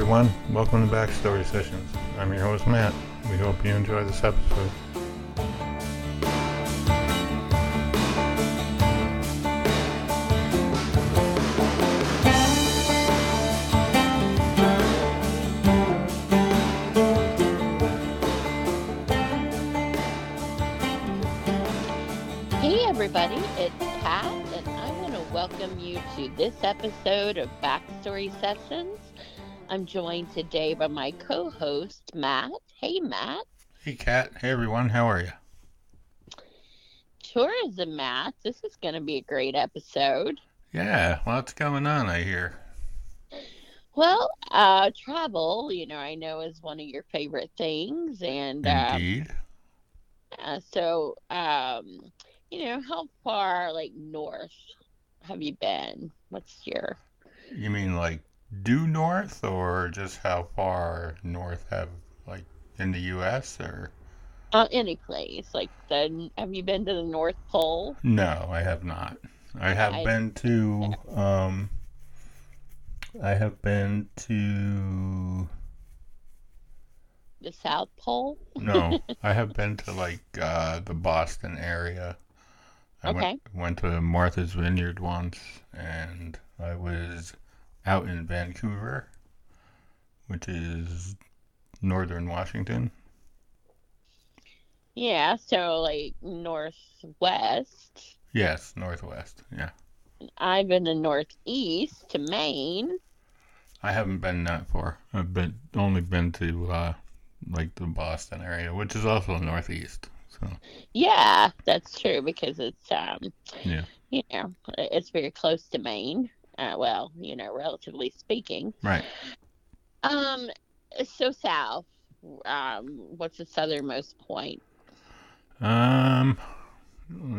everyone. Welcome to Backstory Sessions. I'm your host, Matt. We hope you enjoy this episode. Hey everybody, it's Pat, and I want to welcome you to this episode of Backstory Sessions. I'm joined today by my co-host Matt. Hey Matt, Hey, Kat. Hey, everyone. How are you? tourism Matt. This is going to be a great episode. Yeah, lots going on, I hear. Well, uh, travel, you know, I know is one of your favorite things, and um, Indeed. uh, so, um, you know, how far like north have you been? What's your You mean like due north, or just how far north have, like, in the U.S., or? uh, any place like the? Have you been to the North Pole? No, I have not. I have I- been to, um, I have been to, The South Pole? no, I have been to, like, uh, the Boston area. I Okay. went, went to Martha's Vineyard once, and I was out in Vancouver, which is northern Washington. Yeah, so like northwest. Yes, northwest. Yeah. I've been to northeast to Maine. I haven't been that far. I've been only been to uh, like the Boston area, which is also northeast. So Yeah, that's true because it's um Yeah. you know, it's very close to Maine. Uh, well, you know, relatively speaking. right. Um so south. Um what's the southernmost point? Um,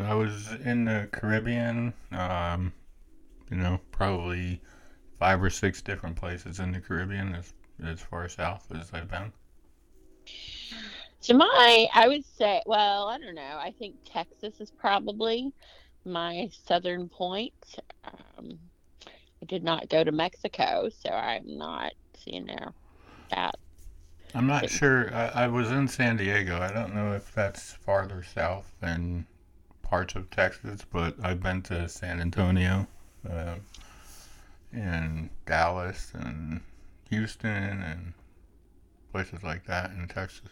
I was in the Caribbean. Um, you know, probably five or six different places in the Caribbean as as far south as I've been. To my, I would say, well, I don't know. I think Texas is probably my southern point. Um, I did not go to Mexico, so I'm not, you know, that. I'm not sure. I, I was in San Diego. I don't know if that's farther south than parts of Texas, but I've been to San Antonio, uh, and Dallas, and Houston, and places like that in Texas.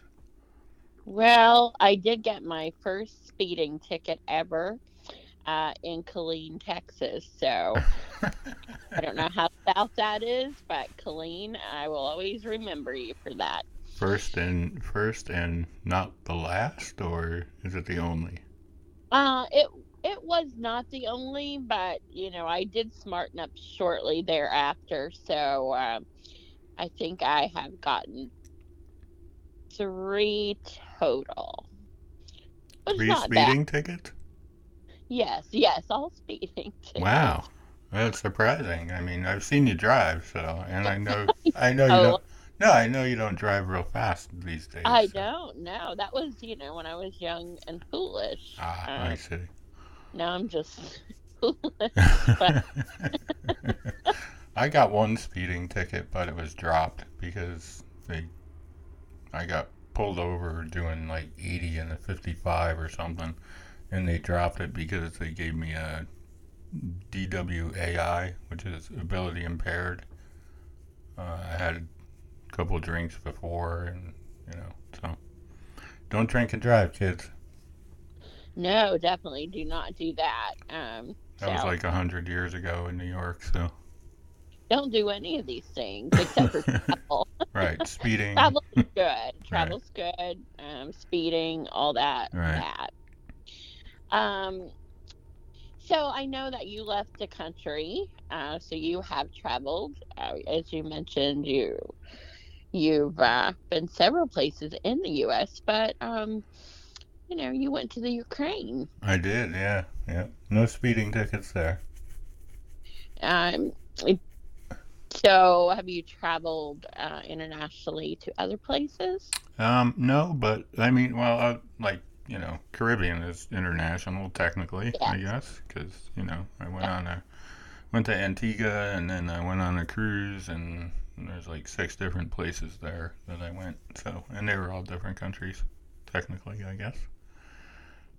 Well, I did get my first speeding ticket ever uh, in Killeen, Texas. So I don't know how south that is, but Killeen, I will always remember you for that. First and first and not the last, or is it the only? Uh, it it was not the only, but you know, I did smarten up shortly thereafter. So um, I think I have gotten three total. Three bad. speeding tickets? Yes, yes, all speeding. tickets. Wow, that's surprising. I mean, I've seen you drive, so and I know I know you Oh. don't. No, I know you don't drive real fast these days. I so- don't know. That was, you know, when I was young and foolish. Ah, Uh, I see. Now I'm just foolish. I got one speeding ticket, but it was dropped because they, I got pulled over doing like 80 and a 55 or something, and they dropped it because they gave me a DWAI, which is ability impaired. Uh, I had a couple drinks before, and you know, so don't drink and drive, kids. no, definitely do not do that. Um, That was like a hundred years ago in New York, so don't do any of these things except for travel. right, speeding. Travel is good. Travel's good. Um, speeding, all that. Right. That. Um, so I know that you left the country. Uh, so you have traveled, uh, as you mentioned. You you've uh, been several places in the U.S., but um, you know you went to the Ukraine. I did, yeah, yeah. No speeding tickets there. Um, so have you traveled uh, internationally to other places? Um, no, but I mean, well, uh, like you know, Caribbean is international technically, I guess, because you know, I went on a went to Antigua and then I went on a cruise and And there's like six different places there that I went. So, and they were all different countries, technically, I guess.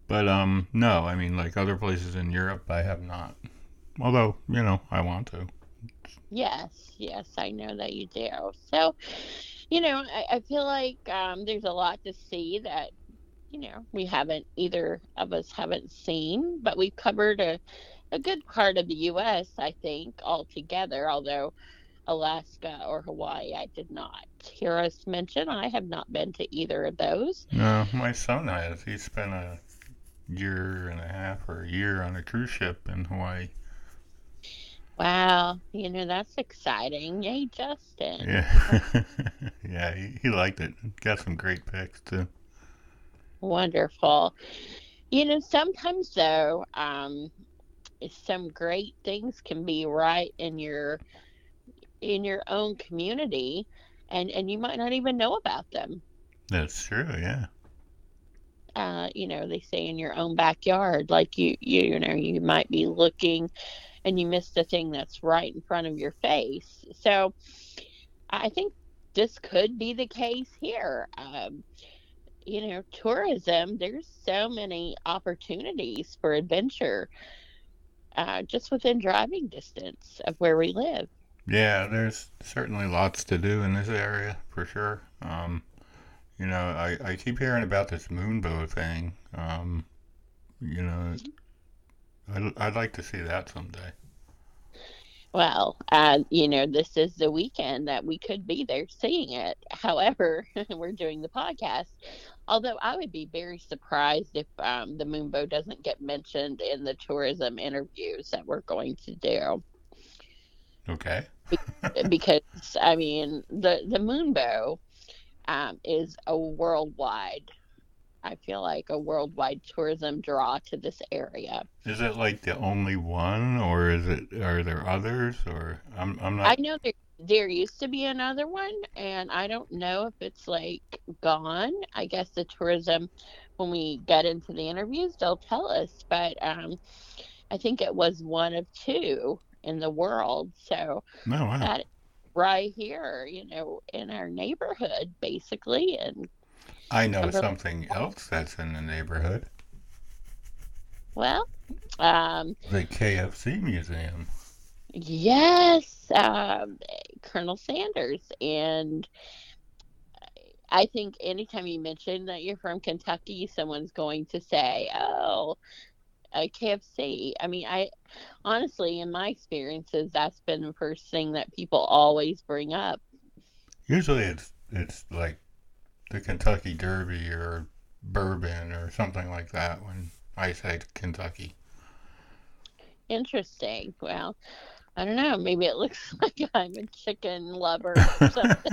But um, no, I mean, like other places in Europe, I have not. Although, you know, I want to. Yes, yes, I know that you do. So, you know, I, I feel like um, there's a lot to see that, you know, we haven't, either of us haven't seen, but we've covered a, a good part of the U.S., I think, altogether, although Alaska or Hawaii, I did not hear us mention. I have not been to either of those. No, my son has. He spent a year and a half or a year on a cruise ship in Hawaii. Wow, you know that's exciting. Yay, Justin. Yeah, yeah, he, he liked it. Got some great pics too. Wonderful. You know, sometimes though, um, some great things can be right in your in your own community, and and you might not even know about them. That's true. Yeah. Uh, you know, they say in your own backyard, like you you you know, you might be looking and you miss the thing that's right in front of your face. So I think this could be the case here. Um, you know, tourism, there's so many opportunities for adventure uh, just within driving distance of where we live. Yeah, there's certainly lots to do in this area for sure. Um, you know, I, I keep hearing about this moonbow thing. Um, you know, I'd, I'd like to see that someday. Well, uh, you know, this is the weekend that we could be there seeing it. However, we're doing the podcast. Although I would be very surprised if um, the moonbow doesn't get mentioned in the tourism interviews that we're going to do. Okay. because I mean, the the moonbow um, is a worldwide I feel like a worldwide tourism draw to this area. Is it like the only one, or is it? Are there others? Or I'm I'm not. I know there there used to be another one, and I don't know if it's like gone. I guess the tourism, when we get into the interviews, they'll tell us. But um, I think it was one of two in the world. So no, wow. that right here, you know, in our neighborhood, basically, and I know something else that's in the neighborhood. Well, um, the KFC Museum. Yes, um, Colonel Sanders. And I think anytime you mention that you're from Kentucky, someone's going to say, oh, a KFC. I mean, I honestly, in my experiences, that's been the first thing that people always bring up. Usually it's it's like the Kentucky Derby or bourbon or something like that when I say Kentucky. Interesting. Well, I don't know. Maybe it looks like I'm a chicken lover or something.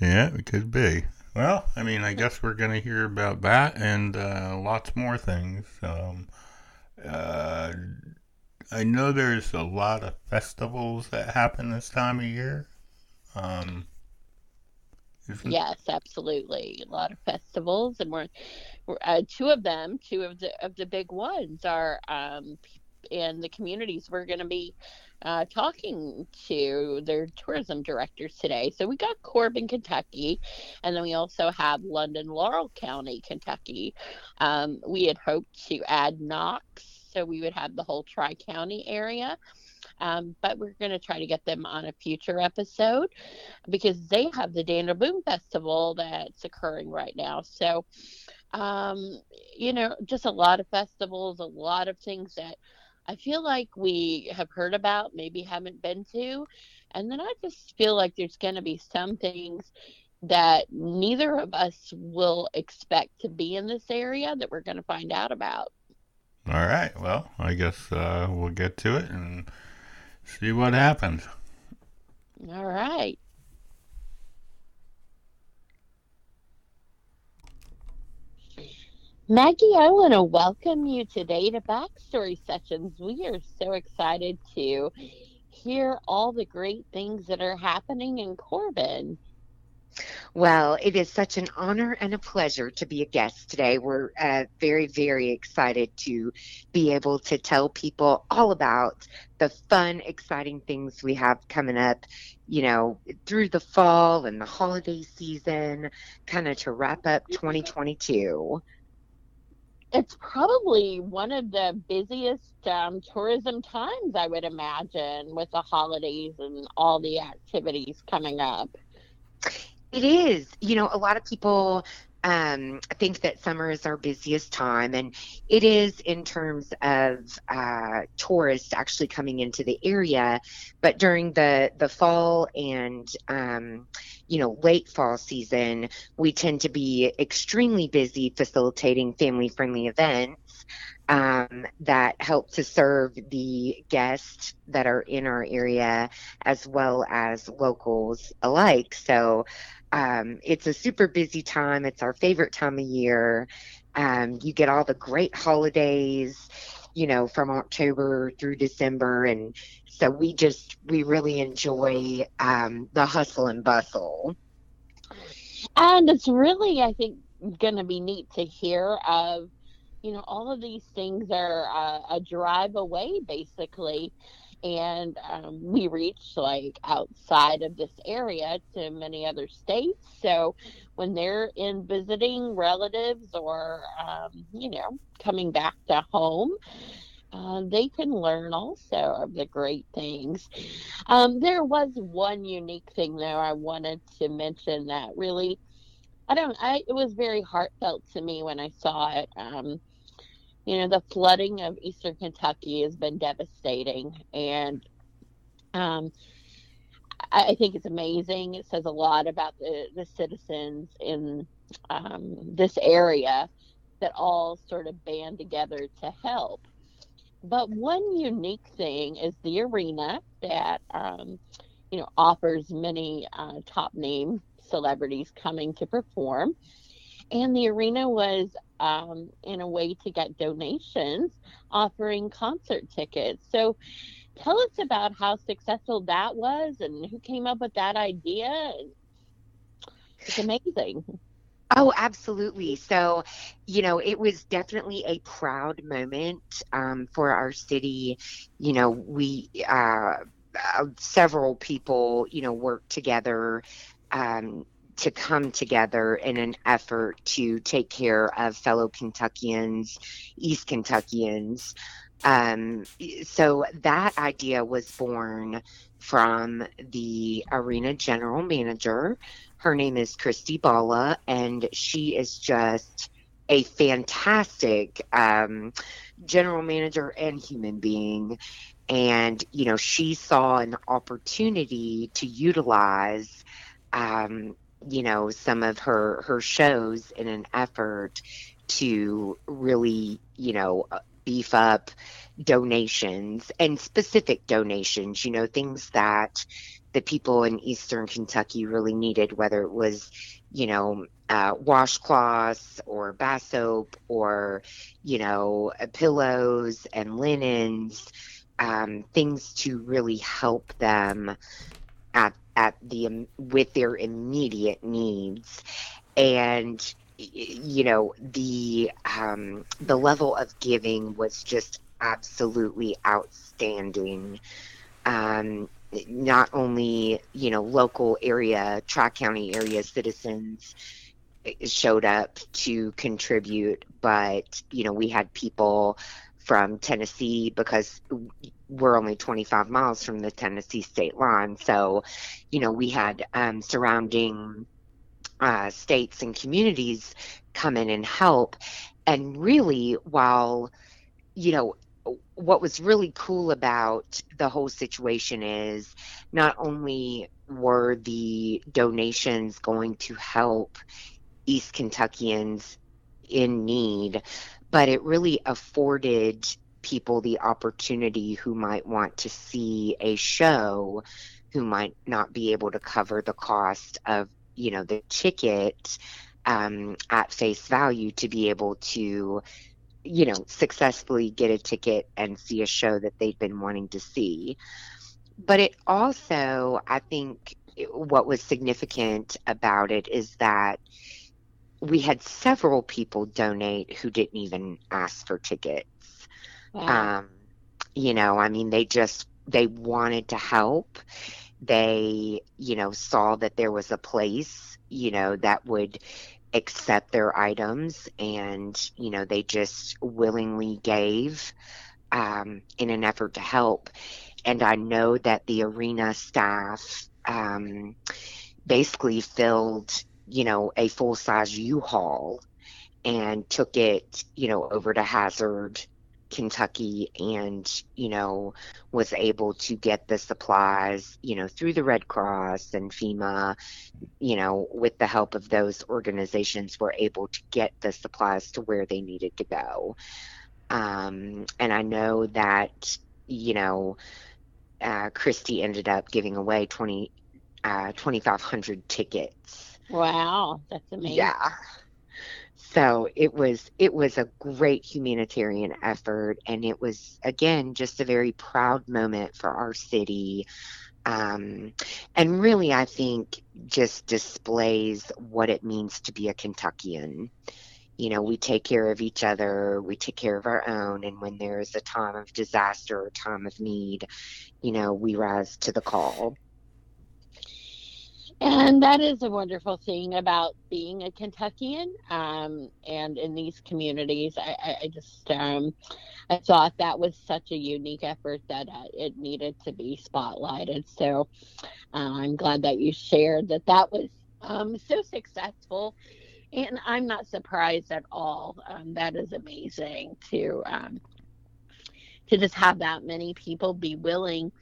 yeah, it could be. Well, I mean, I guess we're going to hear about that and uh, lots more things. Um, uh, I know there's a lot of festivals that happen this time of year. Um, Yes, absolutely. A lot of festivals, and we're, we're uh, two of them. Two of the of the big ones are um, in the communities we're going to be uh, talking to their tourism directors today. So we got Corbin, Kentucky, and then we also have London, Laurel County, Kentucky. Um, we had hoped to add Knox, so we would have the whole Tri County area. Um, but we're going to try to get them on a future episode because they have the Daniel Boone Festival that's occurring right now. So, um, you know, just a lot of festivals, a lot of things that I feel like we have heard about, maybe haven't been to. And then I just feel like there's going to be some things that neither of us will expect to be in this area that we're going to find out about. All right. Well, I guess uh, we'll get to it and See what happens. All right. Maggie, I want to welcome you today to Backstory Sessions. We are so excited to hear all the great things that are happening in Corbin. Well, it is such an honor and a pleasure to be a guest today. We're uh, very, very excited to be able to tell people all about the fun, exciting things we have coming up, you know, through the fall and the holiday season, kind of to wrap up 2022. It's probably one of the busiest um, tourism times, I would imagine, with the holidays and all the activities coming up. It is. You know, a lot of people um, think that summer is our busiest time, and it is in terms of uh, tourists actually coming into the area. But during the the fall and um, you know late fall season, we tend to be extremely busy facilitating family friendly events. Um, that help to serve the guests that are in our area as well as locals alike. So, um, it's a super busy time. It's our favorite time of year. Um, you get all the great holidays, you know, from October through December. And so we just, we really enjoy um, the hustle and bustle. And it's really, I think, going to be neat to hear of, you know, all of these things are uh, a drive away, basically and um, we reach like outside of this area to many other states. So when they're in visiting relatives or um, you know coming back to home. Uh, they can learn also of the great things. Um, there was one unique thing, though, I wanted to mention that really, I don't, I, it was very heartfelt to me when I saw it. Um, you know, the flooding of eastern Kentucky has been devastating. And um, I, think it's amazing. It says a lot about the, the citizens in um, this area that all sort of band together to help. But one unique thing is the arena that, um, you know, offers many uh, top name celebrities coming to perform. And the arena was um, in a way to get donations, offering concert tickets. So tell us about how successful that was and who came up with that idea. It's amazing. Oh, absolutely. So, you know, it was definitely a proud moment um, for our city. You know, we, uh, uh, several people, you know, worked together um, to come together in an effort to take care of fellow Kentuckians, East Kentuckians. Um, so that idea was born from the arena general manager. Her name is Christy Bala, and she is just a fantastic um, general manager and human being. And, you know, she saw an opportunity to utilize um, you know some of her her shows in an effort to really you know uh, beef up donations and specific donations you know things that the people in eastern kentucky really needed whether it was you know uh, washcloths or bath soap or you know pillows and linens um, things to really help them at at the with their immediate needs. And you know the um, the level of giving was just absolutely outstanding. Um, not only you know local area tri county area citizens showed up to contribute but you know we had people from Tennessee because we're only 25 miles from the Tennessee state line. So, you know, we had um, surrounding uh, states and communities come in and help. And really, while, you know, what was really cool about the whole situation is not only were the donations going to help East Kentuckians in need, but it really afforded people the opportunity who might want to see a show who might not be able to cover the cost of you know the ticket um, at face value to be able to you know successfully get a ticket and see a show that they've been wanting to see but it also i think what was significant about it is that we had several people donate who didn't even ask for tickets. Um, you know, I mean, they just they wanted to help. They, you know, saw that there was a place, you know, that would accept their items, and you know, they just willingly gave um, in an effort to help. And I know that the arena staff um, basically filled, you know, a full size U-Haul and took it, you know, over to Hazard, Kentucky, and, you know, was able to get the supplies, you know, through the Red Cross and FEMA, you know, with the help of those organizations, were able to get the supplies to where they needed to go. Um, and I know that, you know, uh, Christy ended up giving away 20, uh, 2,500 tickets. Wow, that's amazing. Yeah. So it was it was a great humanitarian effort, and it was again just a very proud moment for our city, um, and really I think just displays what it means to be a Kentuckian. You know, we take care of each other, we take care of our own, and when there is a time of disaster or time of need, you know, we rise to the call. And that is a wonderful thing about being a Kentuckian. Um, and in these communities, I, I, just um, I thought that was such a unique effort that uh, it needed to be spotlighted. So uh, I'm glad that you shared that that was um, so successful. And I'm not surprised at all. Um, that is amazing to um, to just have that many people be willing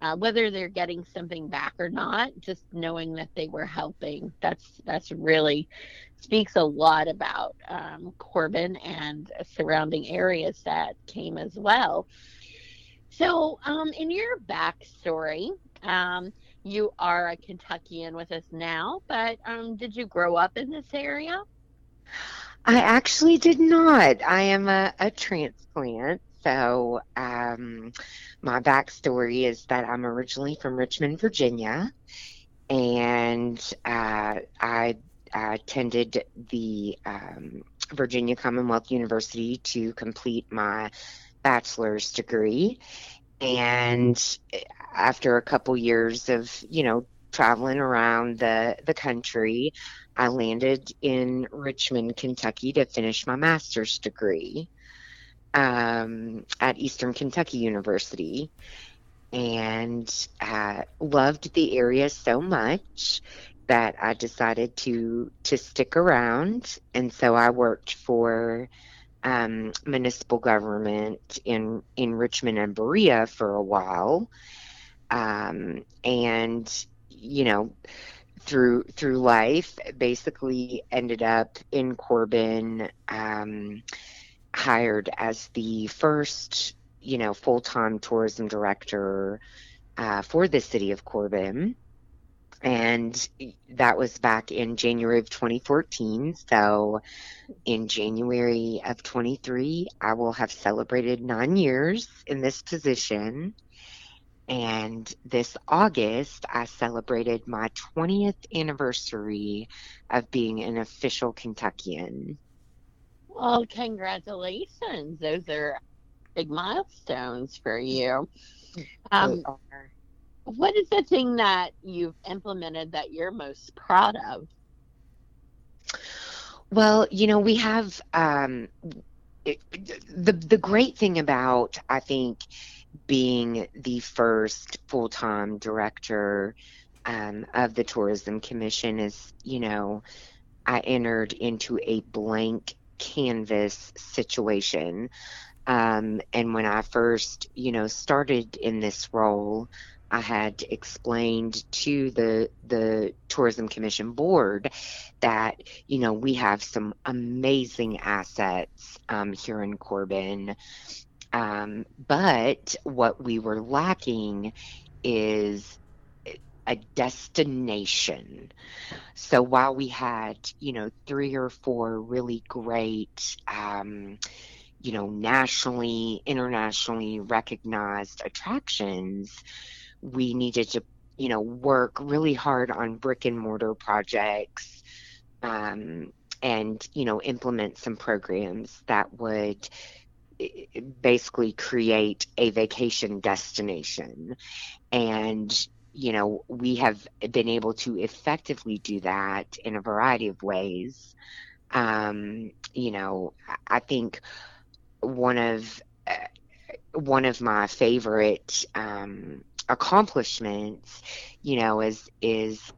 uh, whether they're getting something back or not just knowing that they were helping that's that's really speaks a lot about um, corbin and surrounding areas that came as well so um, in your backstory um, you are a kentuckian with us now but um, did you grow up in this area I actually did not. I am a, a transplant. So, um, my backstory is that I'm originally from Richmond, Virginia, and uh, I, I attended the um, Virginia Commonwealth University to complete my bachelor's degree. And after a couple years of, you know, traveling around the, the country, I landed in Richmond, Kentucky to finish my master's degree um, at Eastern Kentucky University and uh, loved the area so much that I decided to to stick around, and so I worked for um, municipal government in in Richmond and Berea for a while, um, and you know through through life basically ended up in Corbin. Um, hired as the first, you know, full time tourism director uh, for the city of Corbin. And that was back in January of 2014. So in January of 23, I will have celebrated nine years in this position. And this August, I celebrated my 20th anniversary of being an official Kentuckian. Well, congratulations. Those are big milestones for you. Um, what is the thing that you've implemented that you're most proud of? Well, you know, we have um, it, the the great thing about I think being the first full time director um, of the Tourism Commission is, you know, I entered into a blank canvas situation. Um, and when I first, you know, started in this role, I had explained to the the tourism commission board that you know we have some amazing assets um, here in Corbin, um, but what we were lacking is a destination. So while we had, you know, three or four really great, um, you know, nationally, internationally recognized attractions, we needed to, you know, work really hard on brick and mortar projects um, and, you know, implement some programs that would basically create a vacation destination. And, you know, we have been able to effectively do that in a variety of ways. Um, you know, I think one of uh, one of my favorite um, accomplishments, you know, is is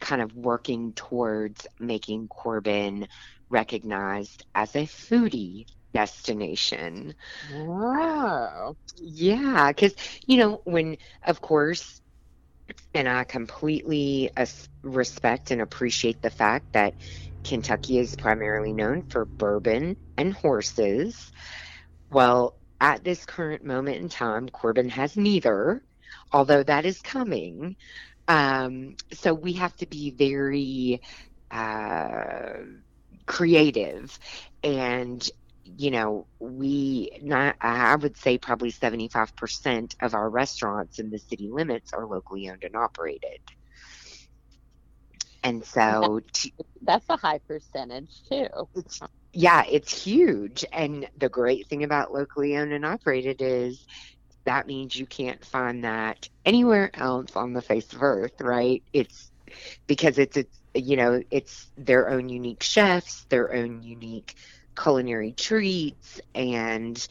kind of working towards making Corbin recognized as a foodie destination. Wow. Yeah, because, you know, when, of course, and I completely respect and appreciate the fact that Kentucky is primarily known for bourbon and horses. Well, at this current moment in time, Corbin has neither, although that is coming. Um, so we have to be very uh, creative and you know, we not I would say probably 75% of our restaurants in the city limits are locally owned and operated. And so that's a high percentage too. It's, yeah, it's huge. And the great thing about locally owned and operated is that means you can't find that anywhere else on the face of earth, right? It's because it's it's you know, it's their own unique chefs, their own unique culinary treats and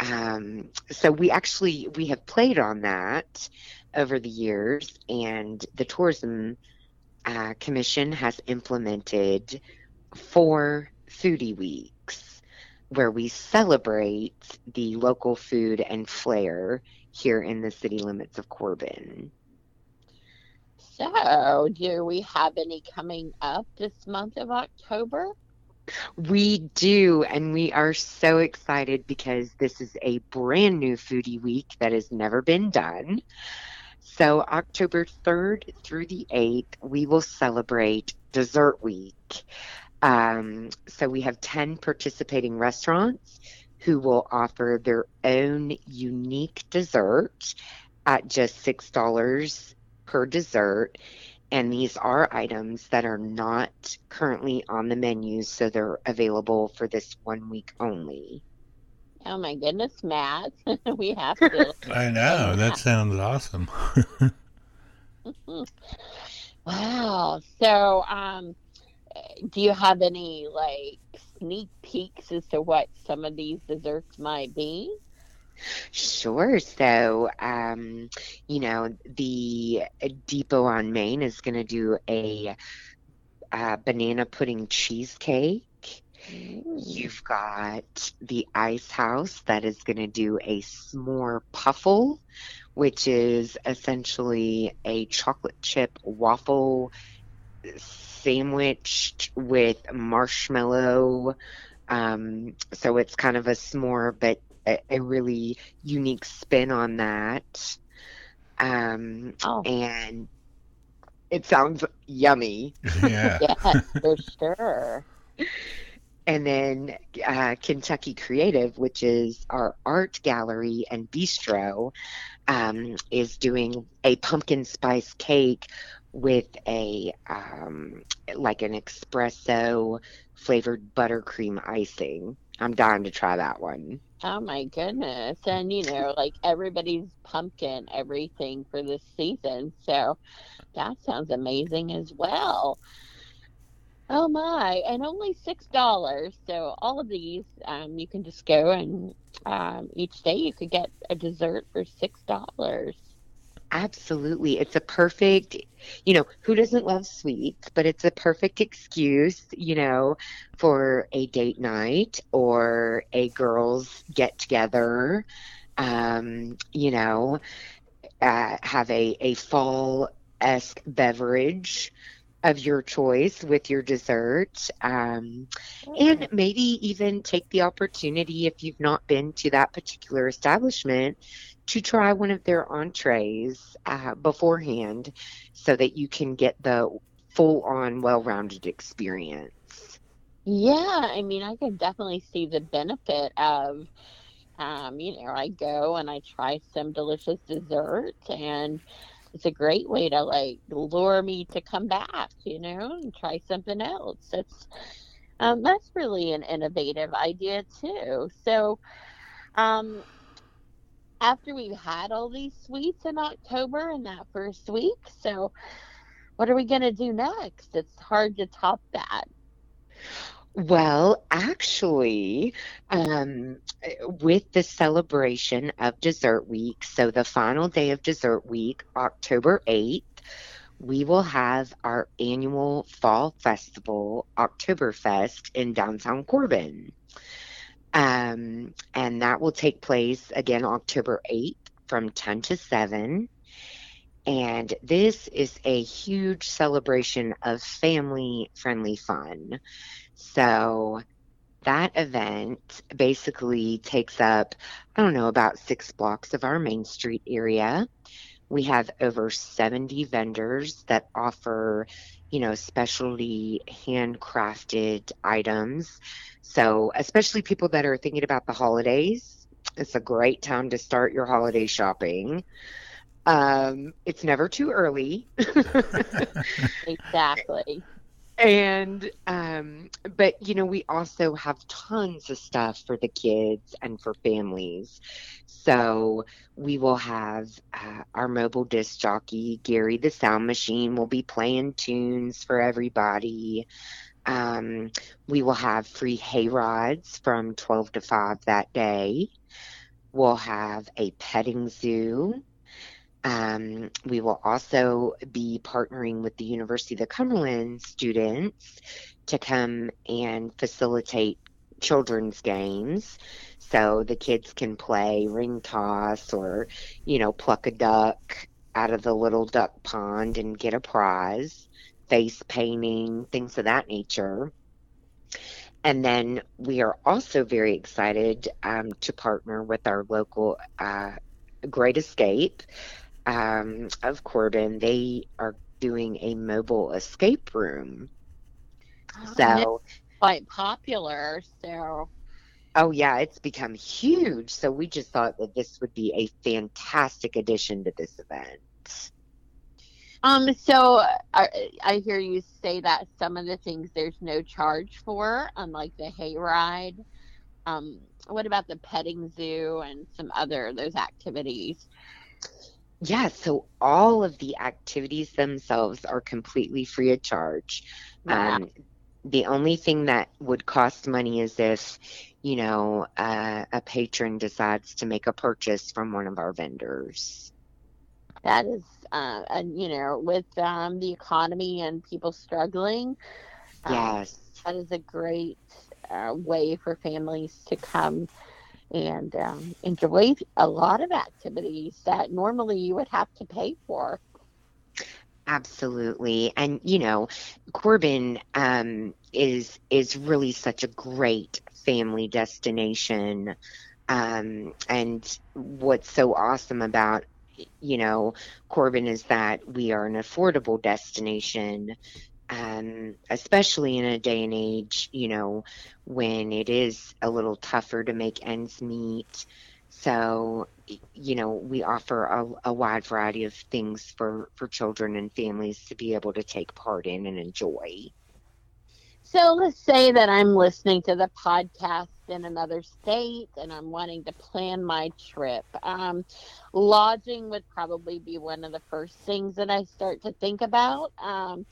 um, so we actually we have played on that over the years and the tourism uh, commission has implemented four foodie weeks where we celebrate the local food and flair here in the city limits of corbin. So do we have any coming up this month of october we do, and we are so excited because this is a brand new foodie week that has never been done. So, October 3rd through the 8th, we will celebrate Dessert Week. Um, so, we have 10 participating restaurants who will offer their own unique dessert at just $6 per dessert and these are items that are not currently on the menu, so they're available for this one week only. Oh my goodness, Matt. we have to. I know. That sounds awesome. wow. So, um, do you have any like sneak peeks as to what some of these desserts might be? Sure. So, um, you know, the Depot on Main is going to do a uh, banana pudding cheesecake. You've got the Ice House that is going to do a s'more puffle, which is essentially a chocolate chip waffle sandwiched with marshmallow. Um, so it's kind of a s'more, but a, a really unique spin on that. Um, oh. And it sounds yummy. Yeah. yeah, for sure. And then uh, Kentucky Creative, which is our art gallery and bistro, um, is doing a pumpkin spice cake with a um, like an espresso flavored buttercream icing. I'm dying to try that one. Oh my goodness. And you know, like everybody's pumpkin everything for this season. So that sounds amazing as well. Oh my, and only six dollars. So all of these, um, you can just go and um, each day you could get a dessert for six dollars. Absolutely. It's a perfect, you know, who doesn't love sweets, but it's a perfect excuse, you know, for a date night or a girls get together, um, you know, uh, have a, a fall esque beverage of your choice with your dessert. Um, and maybe even take the opportunity if you've not been to that particular establishment to try one of their entrees uh, beforehand so that you can get the full on, well rounded experience. Yeah, I mean, I can definitely see the benefit of, um, you know, I go and I try some delicious desserts and it's a great way to like lure me to come back, you know, and try something else. That's um, that's really an innovative idea too. So, um, after we've had all these sweets in October in that first week, so what are we going to do next? It's hard to top that. Well, actually, um, with the celebration of Dessert Week, so the final day of Dessert Week, October 8th, we will have our annual fall festival, Oktoberfest, in downtown Corbin. Um, and that will take place again October 8th from 10 to 7. And this is a huge celebration of family friendly fun. So that event basically takes up, I don't know, about six blocks of our Main Street area. We have over 70 vendors that offer, you know, specialty handcrafted items. So, especially people that are thinking about the holidays, it's a great time to start your holiday shopping. Um, it's never too early. exactly and um but you know we also have tons of stuff for the kids and for families. So we will have uh, our mobile disc jockey gary the sound machine will be playing tunes for everybody. Um, we will have free hay rides from 12 to 5 that day. We'll have a petting zoo um, we will also be partnering with the University of the Cumberland students to come and facilitate children's games. So the kids can play ring toss or, you know, pluck a duck out of the little duck pond and get a prize, face painting, things of that nature. And then we are also very excited um, to partner with our local uh, Great Escape um, of Corbin, they are doing a mobile escape room. Oh, so quite popular. So Oh yeah, it's become huge. So we just thought that this would be a fantastic addition to this event. Um, so I, I hear you say that some of the things there's no charge for, unlike the hayride. Um, what about the petting zoo and some other those activities? Yeah, so all of the activities themselves are completely free of charge. Wow. Um, the only thing that would cost money is if, you know, uh, a patron decides to make a purchase from one of our vendors. That is, uh, and you know, with um, the economy and people struggling, um, yes, that is a great uh, way for families to come and um, enjoy a lot of activities that normally you would have to pay for. Absolutely, and you know, Corbin um, is is really such a great family destination. Um, and what's so awesome about you know Corbin is that we are an affordable destination um, especially in a day and age, you know, when it is a little tougher to make ends meet. So, you know, we offer a, a wide variety of things for, for children and families to be able to take part in and enjoy. So let's say that I'm listening to the podcast in another state and I'm wanting to plan my trip. Um, lodging would probably be one of the first things that I start to think about. Um,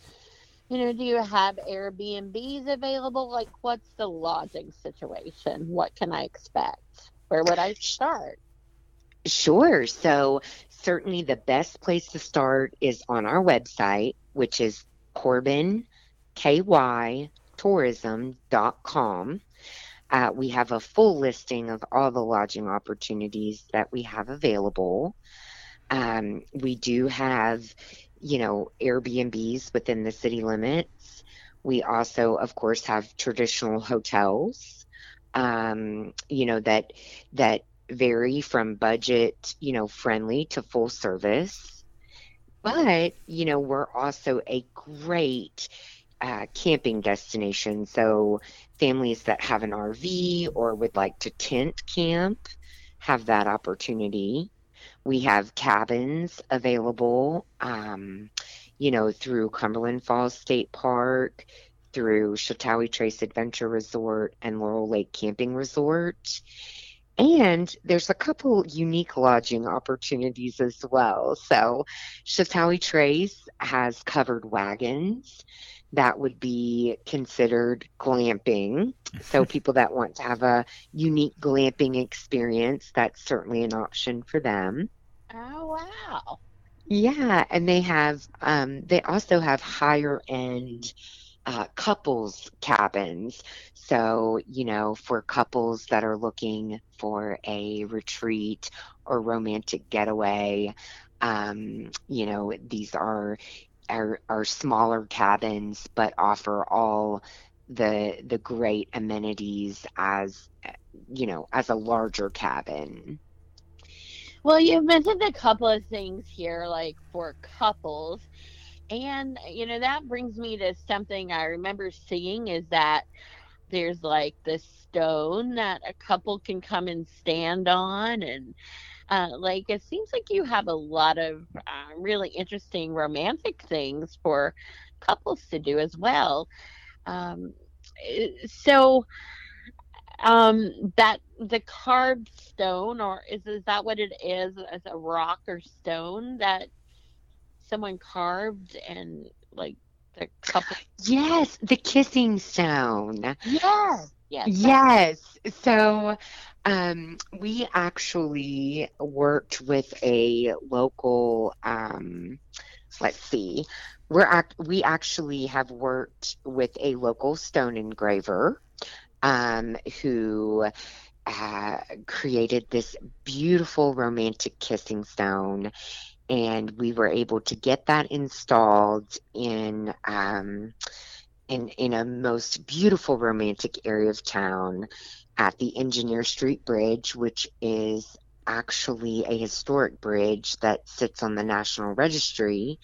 you know, do you have Airbnbs available? Like, what's the lodging situation? What can I expect? Where would I start? Sure. So, certainly the best place to start is on our website, which is CorbinKYTourism.com. Uh, we have a full listing of all the lodging opportunities that we have available. Um, we do have you know, Airbnbs within the city limits. We also, of course, have traditional hotels, um, you know, that that vary from budget, you know, friendly to full service. But, you know, we're also a great uh, camping destination. So families that have an RV or would like to tent camp have that opportunity. We have cabins available, um, you know, through Cumberland Falls State Park, through Sheltowee Trace Adventure Resort and Laurel Lake Camping Resort. And there's a couple unique lodging opportunities as well. So, Sheltowee Trace has covered wagons that would be considered glamping. So, people that want to have a unique glamping experience, that's certainly an option for them. Oh, wow. Yeah, and they have, um, they also have higher end uh, couples cabins. So, you know, for couples that are looking for a retreat or romantic getaway, um, you know, these are, are are smaller cabins, but offer all the the great amenities as you know as a larger cabin. Well, you've mentioned a couple of things here, like for couples. And, you know, that brings me to something I remember seeing is that there's like this stone that a couple can come and stand on. And, uh, like, it seems like you have a lot of uh, really interesting romantic things for couples to do as well. Um, eh, so, um, that the carved stone, or is is that what it is? As a rock or stone that someone carved and like the couple. Yes, the kissing stone. Yes. Yes. Yes. So um, we actually worked with a local. Um, let's see. We're act- we actually have worked with a local stone engraver um, who uh, created this beautiful romantic kissing stone. And we were able to get that installed in um, in in a most beautiful romantic area of town at the Engineer Street Bridge, which is actually a historic bridge that sits on the National Registry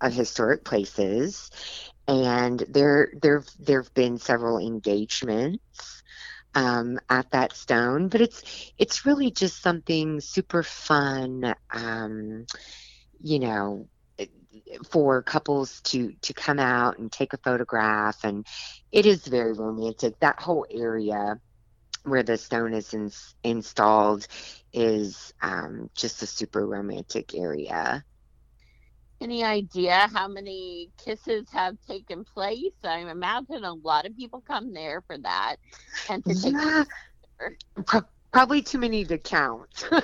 of Historic Places. And there there there've been several engagements um, at that stone, but it's it's really just something super fun. Um, you know, for couples to to come out and take a photograph and it is very romantic that whole area where the stone is in, installed is um, just a super romantic area any idea how many kisses have taken place i imagine a lot of people come there for that and to yeah, pro- probably too many to count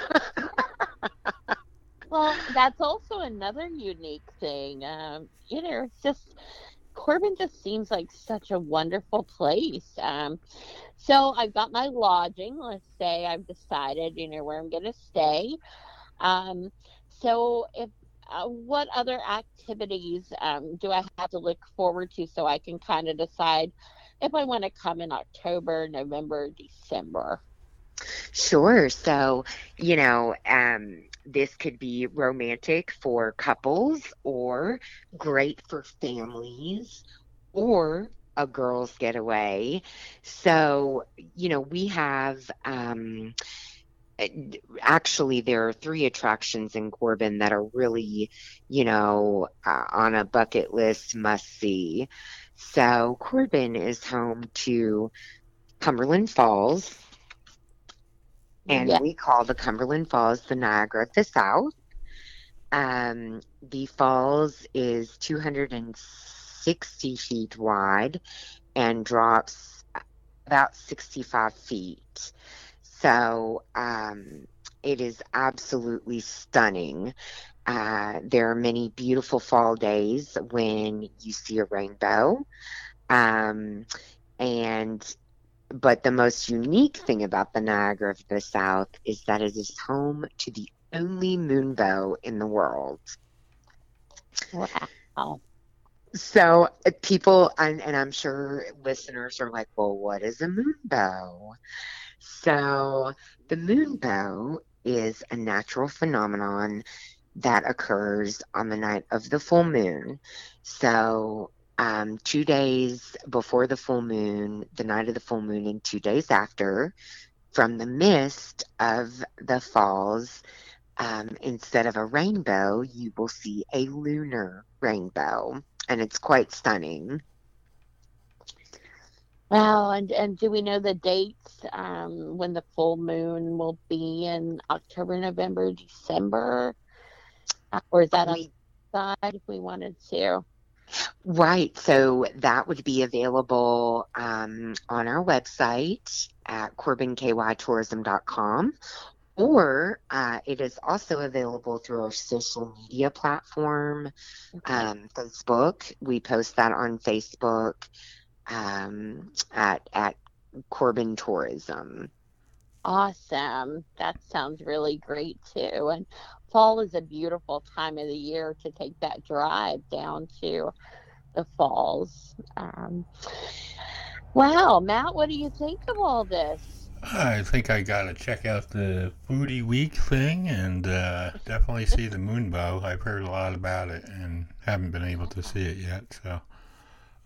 well, that's also another unique thing. Um, you know, it's just Corbin just seems like such a wonderful place. Um, so I've got my lodging. Let's say I've decided, you know, where I'm going to stay. Um, so if uh, what other activities um, do I have to look forward to so I can kind of decide if I want to come in October, November, December? Sure. So, you know, um, this could be romantic for couples or great for families or a girls getaway. So, you know, we have um, actually there are three attractions in Corbin that are really, you know, uh, on a bucket list must see. So, Corbin is home to Cumberland Falls, and yeah. we call the Cumberland Falls the Niagara of the South. Um, the falls is 260 feet wide and drops about 65 feet. So um, it is absolutely stunning. Uh, there are many beautiful fall days when you see a rainbow. Um, and but the most unique thing about the Niagara of the South is that it is home to the only moonbow in the world. Wow. So uh, people, and, and I'm sure listeners are like, well, what is a moonbow? So the moonbow is a natural phenomenon that occurs on the night of the full moon. So um, two days before the full moon, the night of the full moon, and two days after, from the mist of the falls, um, instead of a rainbow, you will see a lunar rainbow, and it's quite stunning. Wow, and and do we know the dates um, when the full moon will be in October, November, December, Uh, or is that on We- side if we wanted to? Right. So that would be available um, on our website at CorbinKYTourism.com, or uh, it is also available through our social media platform, um, Facebook. We post that on Facebook um, at at Corbin Tourism. Awesome. That sounds really great too. And fall is a beautiful time of the year to take that drive down to the falls. Um, wow, Matt, what do you think of all this? I think I gotta check out the Foodie Week thing and uh, definitely see the Moonbow. I've heard a lot about it and haven't been able to see it yet. So,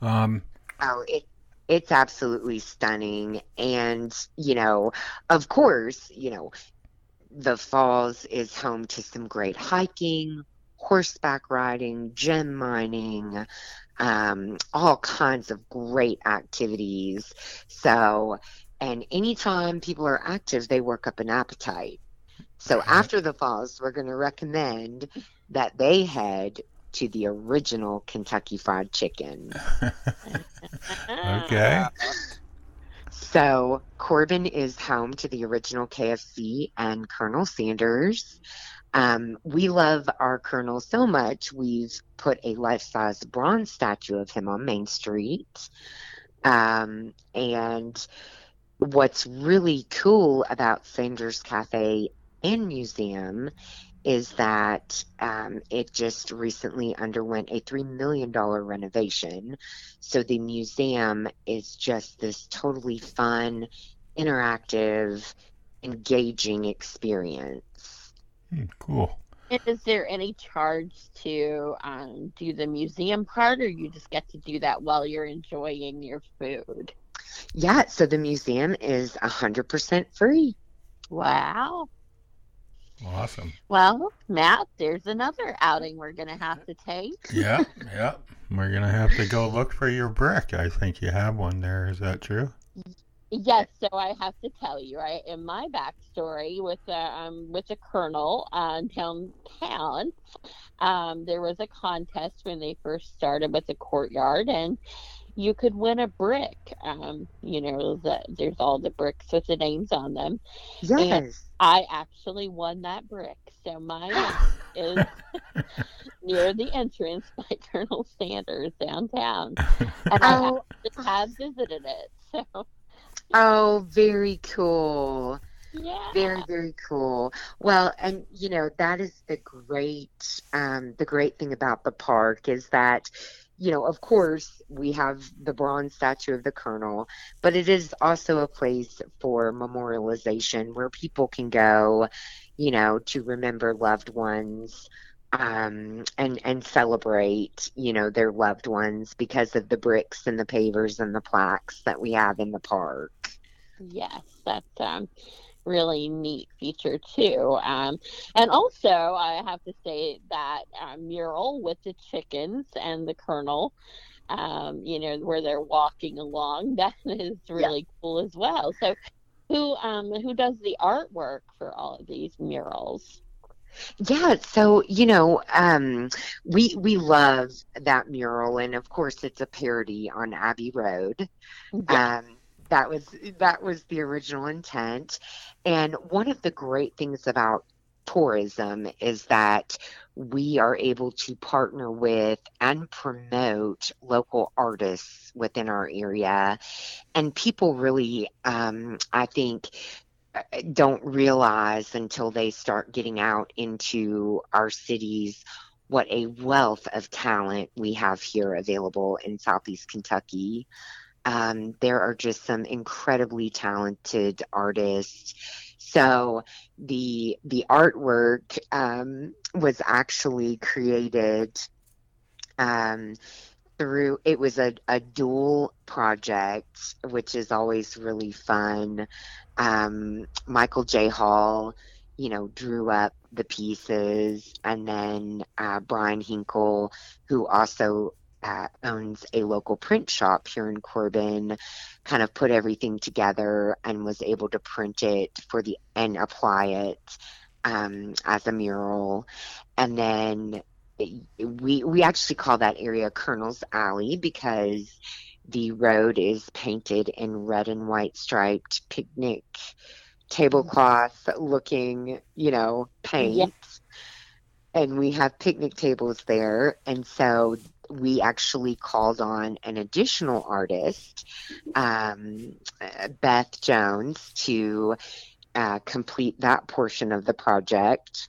um, Oh, it it's absolutely stunning. And, you know, of course, you know, the falls is home to some great hiking, horseback riding, gem mining, um, all kinds of great activities. So, and anytime people are active, they work up an appetite. So after the falls, we're going to recommend that they head to the original Kentucky Fried Chicken. okay. So Corbin is home to the original KFC and Colonel Sanders. Um, we love our Colonel so much, we've put a life size bronze statue of him on Main Street. Um, and what's really cool about Sanders Cafe and Museum is that um, it just recently underwent a $3 million renovation. So the museum is just this totally fun, interactive, engaging experience. Hmm, cool. And is there any charge to um, do the museum part, or you just get to do that while you're enjoying your food? Yeah, so the museum is 100% free. Wow. Awesome. Well, Matt, there's another outing we're going to have to take. Yeah, yeah. We're gonna have to go look for your brick. I think you have one there. Is that true? Yes, so I have to tell you, right, in my backstory with a, um, with a colonel uh, downtown, um, there was a contest when they first started with the courtyard, and you could win a brick. Um, you know, the, there's all the bricks with the names on them. Yes. I actually won that brick, so mine is near the entrance by Colonel Sanders downtown, and I Oh, have, have visited it. So oh, very cool. yeah, Very, very cool. Well, and you know, that is the great um the great thing about the park is that you know, of course, we have the bronze statue of the colonel, but it is also a place for memorialization where people can go, you know, to remember loved ones um and and celebrate you know their loved ones because of the bricks and the pavers and the plaques that we have in the park. Yes, that's um really neat feature too. Um, and also I have to say that uh, mural with the chickens and the colonel, um, you know, where they're walking along, that is really cool as well. So, who um who does the artwork for all of these murals? Yeah, so you know, um, we we love that mural, and of course, it's a parody on Abbey Road. Yeah. Um, that was that was the original intent, and one of the great things about tourism is that we are able to partner with and promote local artists within our area, and people really, um, I think, don't realize until they start getting out into our cities what a wealth of talent we have here available in Southeast Kentucky. Um, there are just some incredibly talented artists. So the the artwork um, was actually created um, through it was a, a dual project, which is always really fun. Um, Michael J. Hall you know, drew up the pieces. And then uh, Brian Hinkle, who also uh, owns a local print shop here in Corbin, kind of put everything together and was able to print it for the and apply it um, as a mural. And then we we actually call that area Colonel's Alley because the road is painted in red and white striped picnic tablecloth looking, you know, paint. Yeah. And we have picnic tables there. And so we actually called on an additional artist, um, Beth Jones, to uh, complete that portion of the project.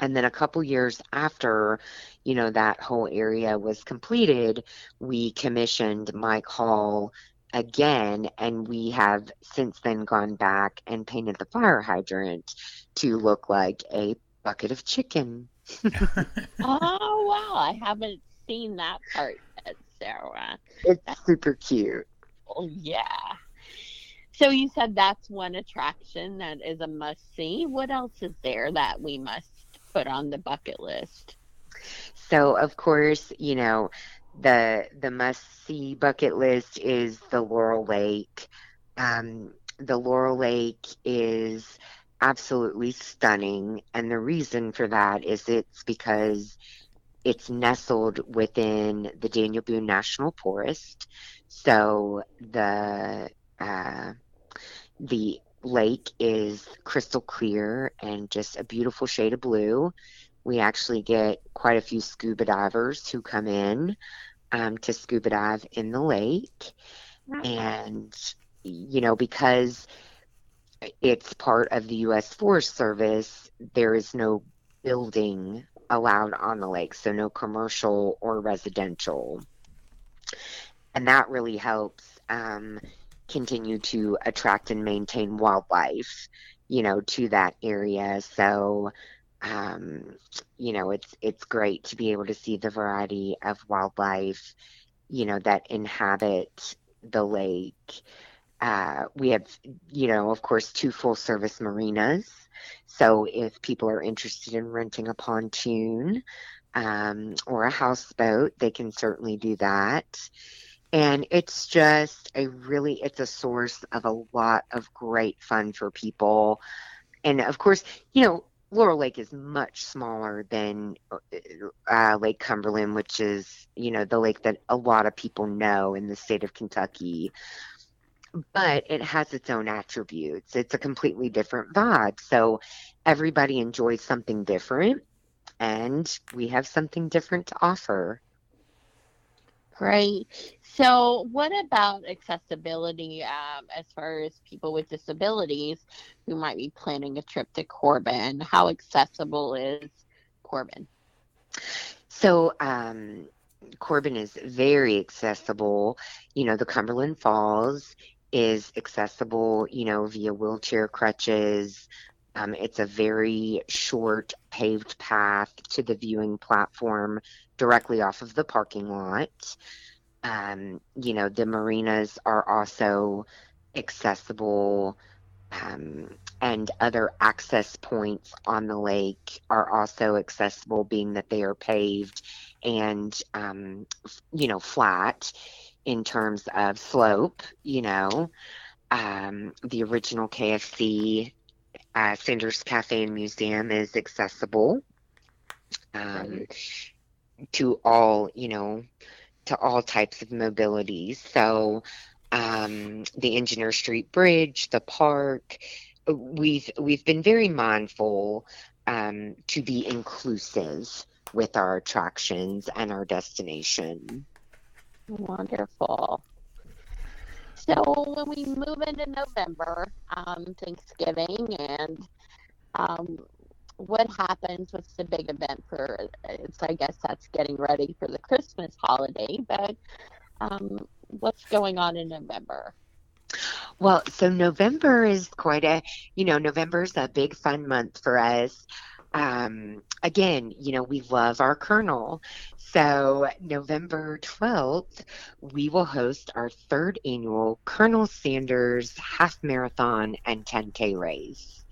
And then a couple years after, you know, that whole area was completed, we commissioned Mike Hall again, and we have since then gone back and painted the fire hydrant to look like a bucket of chicken. oh wow! I haven't seen that part yet, so uh, it's super cute. Oh yeah. So you said that's one attraction that is a must see. What else is there that we must put on the bucket list? So of course, you know, the the must see bucket list is the Laurel Lake. Um, the Laurel Lake is absolutely stunning, and the reason for that is it's because it's nestled within the Daniel Boone National Forest. So the uh, the lake is crystal clear and just a beautiful shade of blue. We actually get quite a few scuba divers who come in um, to scuba dive in the lake. And, you know, because it's part of the U.S. Forest Service, there is no building allowed on the lake, so no commercial or residential. And that really helps um, continue to attract and maintain wildlife, you know, to that area. So, um, you know, it's it's great to be able to see the variety of wildlife, you know, that inhabit the lake. Uh, we have, you know, of course, two full service marinas. So if people are interested in renting a pontoon um, or a houseboat, they can certainly do that. And it's just a really it's a source of a lot of great fun for people. And of course you know laurel lake is much smaller than uh, lake cumberland which is you know the lake that a lot of people know in the state of kentucky but it has its own attributes it's a completely different vibe so everybody enjoys something different and we have something different to offer Great. So, what about accessibility um, as far as people with disabilities who might be planning a trip to Corbin? How accessible is Corbin? So, um, Corbin is very accessible. You know, the Cumberland Falls is accessible, you know, via wheelchair crutches. Um, it's a very short paved path to the viewing platform directly off of the parking lot. Um, you know, the marinas are also accessible, um, and other access points on the lake are also accessible, being that they are paved and, um, you know, flat in terms of slope. You know, um, the original KFC, uh, Sanders Cafe and Museum is accessible. Um, to all, you know, to all types of mobilities. So um, the Engineer Street Bridge, the park, we've we've been very mindful um, to be inclusive with our attractions and our destination. Wonderful. So when we move into November, um, Thanksgiving, and um, what happens? What's the big event for? It's I guess that's getting ready for the Christmas holiday. But um, what's going on in November? Well, so November is quite a you know November is a big fun month for us. Um, again, you know we love our Colonel. So November 12th, we will host our third annual Colonel Sanders Half Marathon and 10K race.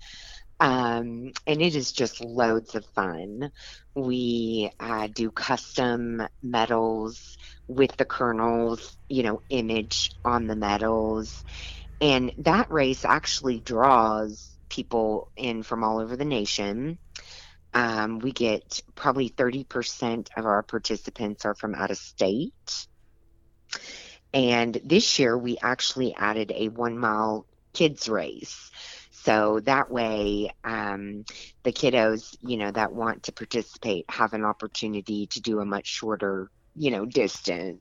Um, and it is just loads of fun. We uh, do custom medals with the colonel's, you know, image on the medals. And that race actually draws people in from all over the nation. Um, we get probably 30% of our participants are from out of state. And this year we actually added a one mile kids race. So that way, um, the kiddos, you know, that want to participate have an opportunity to do a much shorter, you know, distance.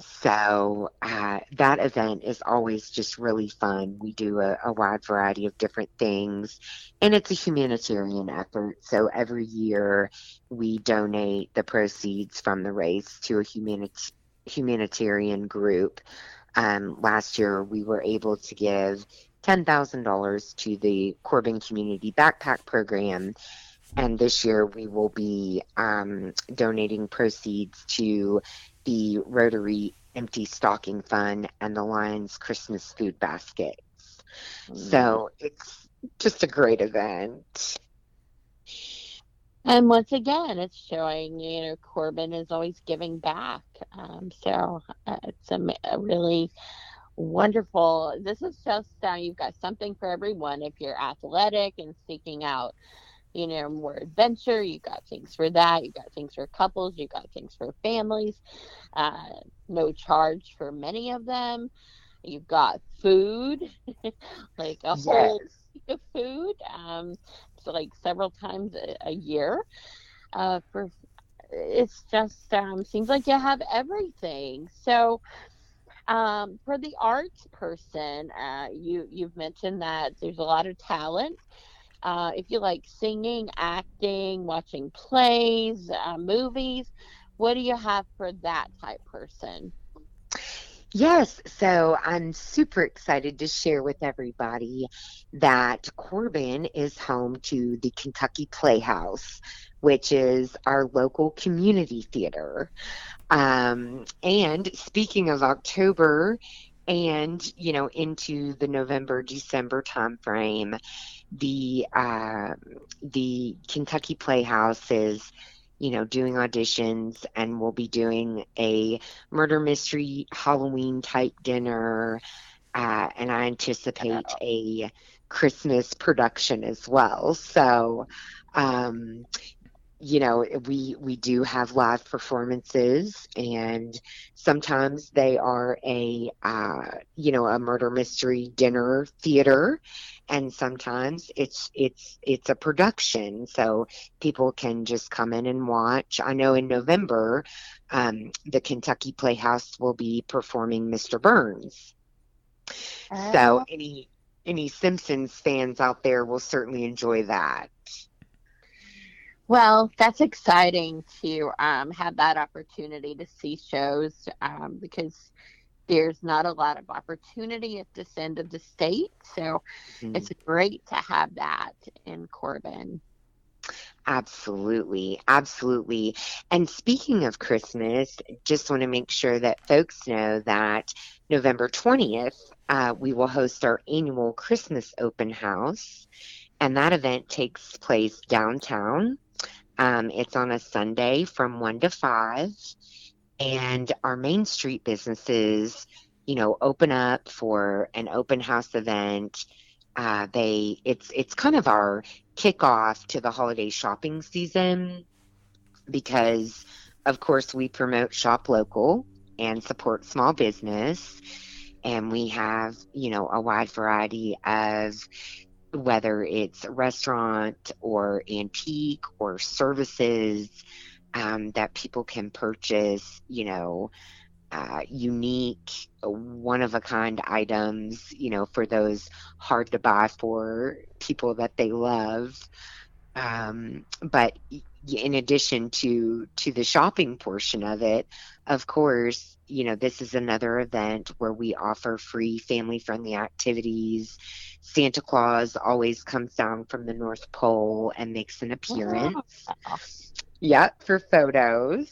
So uh, that event is always just really fun. We do a, a, wide variety of different things, and it's a humanitarian effort. So every year we donate the proceeds from the race to a humanit- humanitarian group. Um, last year we were able to give $10,000 to the Corbin Community Backpack Program. And this year we will be um, donating proceeds to the Rotary Empty Stocking Fund and the Lions Christmas Food Baskets. Mm. So it's just a great event. And once again, it's showing, you know, Corbin is always giving back. Um, so uh, it's a, a, really wonderful. This is just uh, you've got something for everyone. If you're athletic and seeking out you know, more adventure. You got things for that. You got things for couples. You got things for families. Uh, no charge for many of them. You've got food, like a yes. whole of food. Um, so like several times a, a year. Uh, for it's just um, seems like you have everything. So. Um, for the arts person, uh, you you've mentioned that there's a lot of talent uh, if you like singing, acting, watching plays, uh, movies, what do you have for that type person? Yes, so I'm super excited to share with everybody that Corbin is home to the Kentucky Playhouse, which is our local community theater. Um, and speaking of October and, you know, into the November, December timeframe, the uh, the Kentucky Playhouse is, you know, doing auditions, and we'll be doing a murder mystery Halloween type dinner, uh, and I anticipate a Christmas production as well. So, um, you know we we do have live performances and sometimes they are a uh, you know a murder mystery dinner theater and sometimes it's it's it's a production. So people can just come in and watch. I know in november um, the kentucky playhouse will be performing mr burns. Oh. so any any simpsons fans out there will certainly enjoy that well, that's exciting to um, have that opportunity to see shows um, because there's not a lot of opportunity at this end of the state. So mm-hmm. it's great to have that in Corbin. Absolutely, absolutely. And speaking of Christmas, just want to make sure that folks know that November 20th, uh, we will host our annual Christmas open house. And that event takes place downtown um, it's on a Sunday from 1 to 5. And our Main Street businesses, you know, open up for an open house event. Uh, they it's it's kind of our kickoff to the holiday shopping season because of course we promote shop local and support small business and we have you know a wide variety of whether it's restaurant or antique or services um, that people can purchase, you know, uh, unique, one of a kind items, you know, for those hard to buy for people that they love. Um, but in addition to to the shopping portion of it, of course, you know, this is another event where we offer free family friendly activities Santa Claus always comes down from the North Pole and makes an appearance. Oh. Yeah, for photos.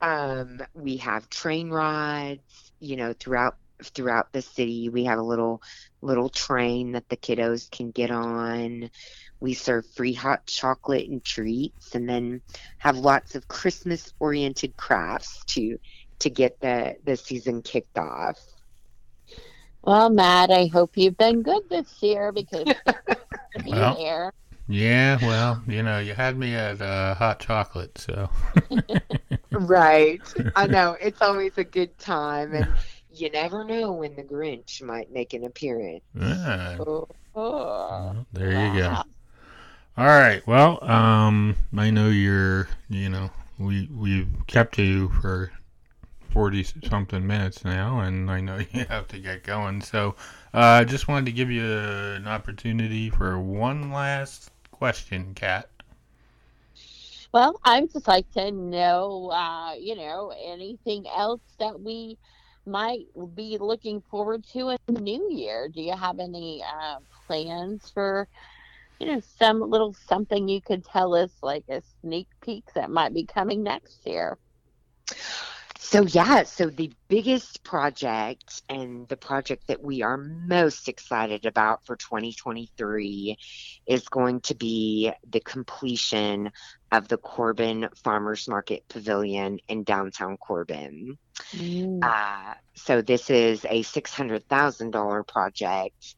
Um, we have train rides, you know, throughout throughout the city. We have a little little train that the kiddos can get on. We serve free hot chocolate and treats, and then have lots of Christmas oriented crafts to to get the the season kicked off. Well, Matt, I hope you've been good this year because be Well. there. Yeah, well, you know, you had me at uh, hot chocolate, so. Right. I know. It's always a good time, and you never know when the Grinch might make an appearance. Yeah, Oh, well, there you go. All right. Well, um, I know you're, you know, we we've kept you for forty something minutes now, and I know you have to get going. So, uh, I just wanted to give you an opportunity for one last question, Kat. Well, I would just like to know, uh, you know, anything else that we might be looking forward to in the new year. Do you have any uh, plans for, you know, some little something you could tell us, like a sneak peek that might be coming next year? So, yeah, so the biggest project and the project that we are most excited about for 2023 is going to be the completion of the Corbin Farmers Market Pavilion in downtown Corbin. Uh, so this is a $600,000 project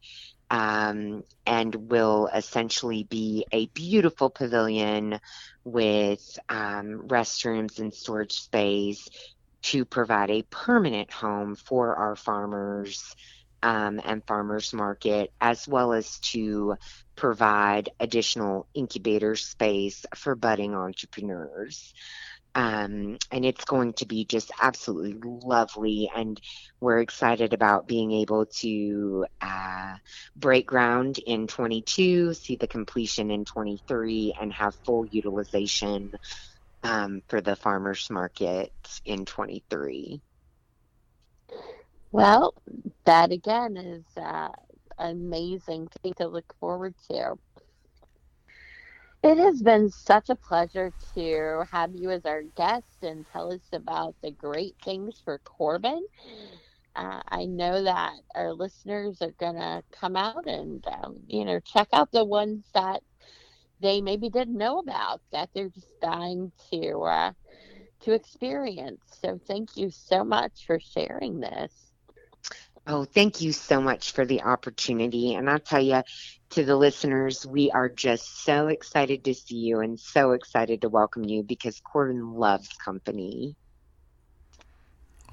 um, and will essentially be a beautiful pavilion with um, restrooms and storage space to provide a permanent home for our farmers um, and farmers market, as well as to provide additional incubator space for budding entrepreneurs um, and it's going to be just absolutely lovely. And we're excited about being able to uh, break ground in 22, see the completion in 23, and have full utilization um, for the farmers market in 23. Well, that again is uh, amazing thing to look forward to. It has been such a pleasure to have you as our guest and tell us about the great things for Corbin. Uh, I know that our listeners are going to come out and, um, you know, check out the ones that they maybe didn't know about that they're just dying to uh, to experience. So thank you so much for sharing this. Oh, thank you so much for the opportunity. And I'll tell you, to the listeners, we are just so excited to see you and so excited to welcome you because Corbin loves company.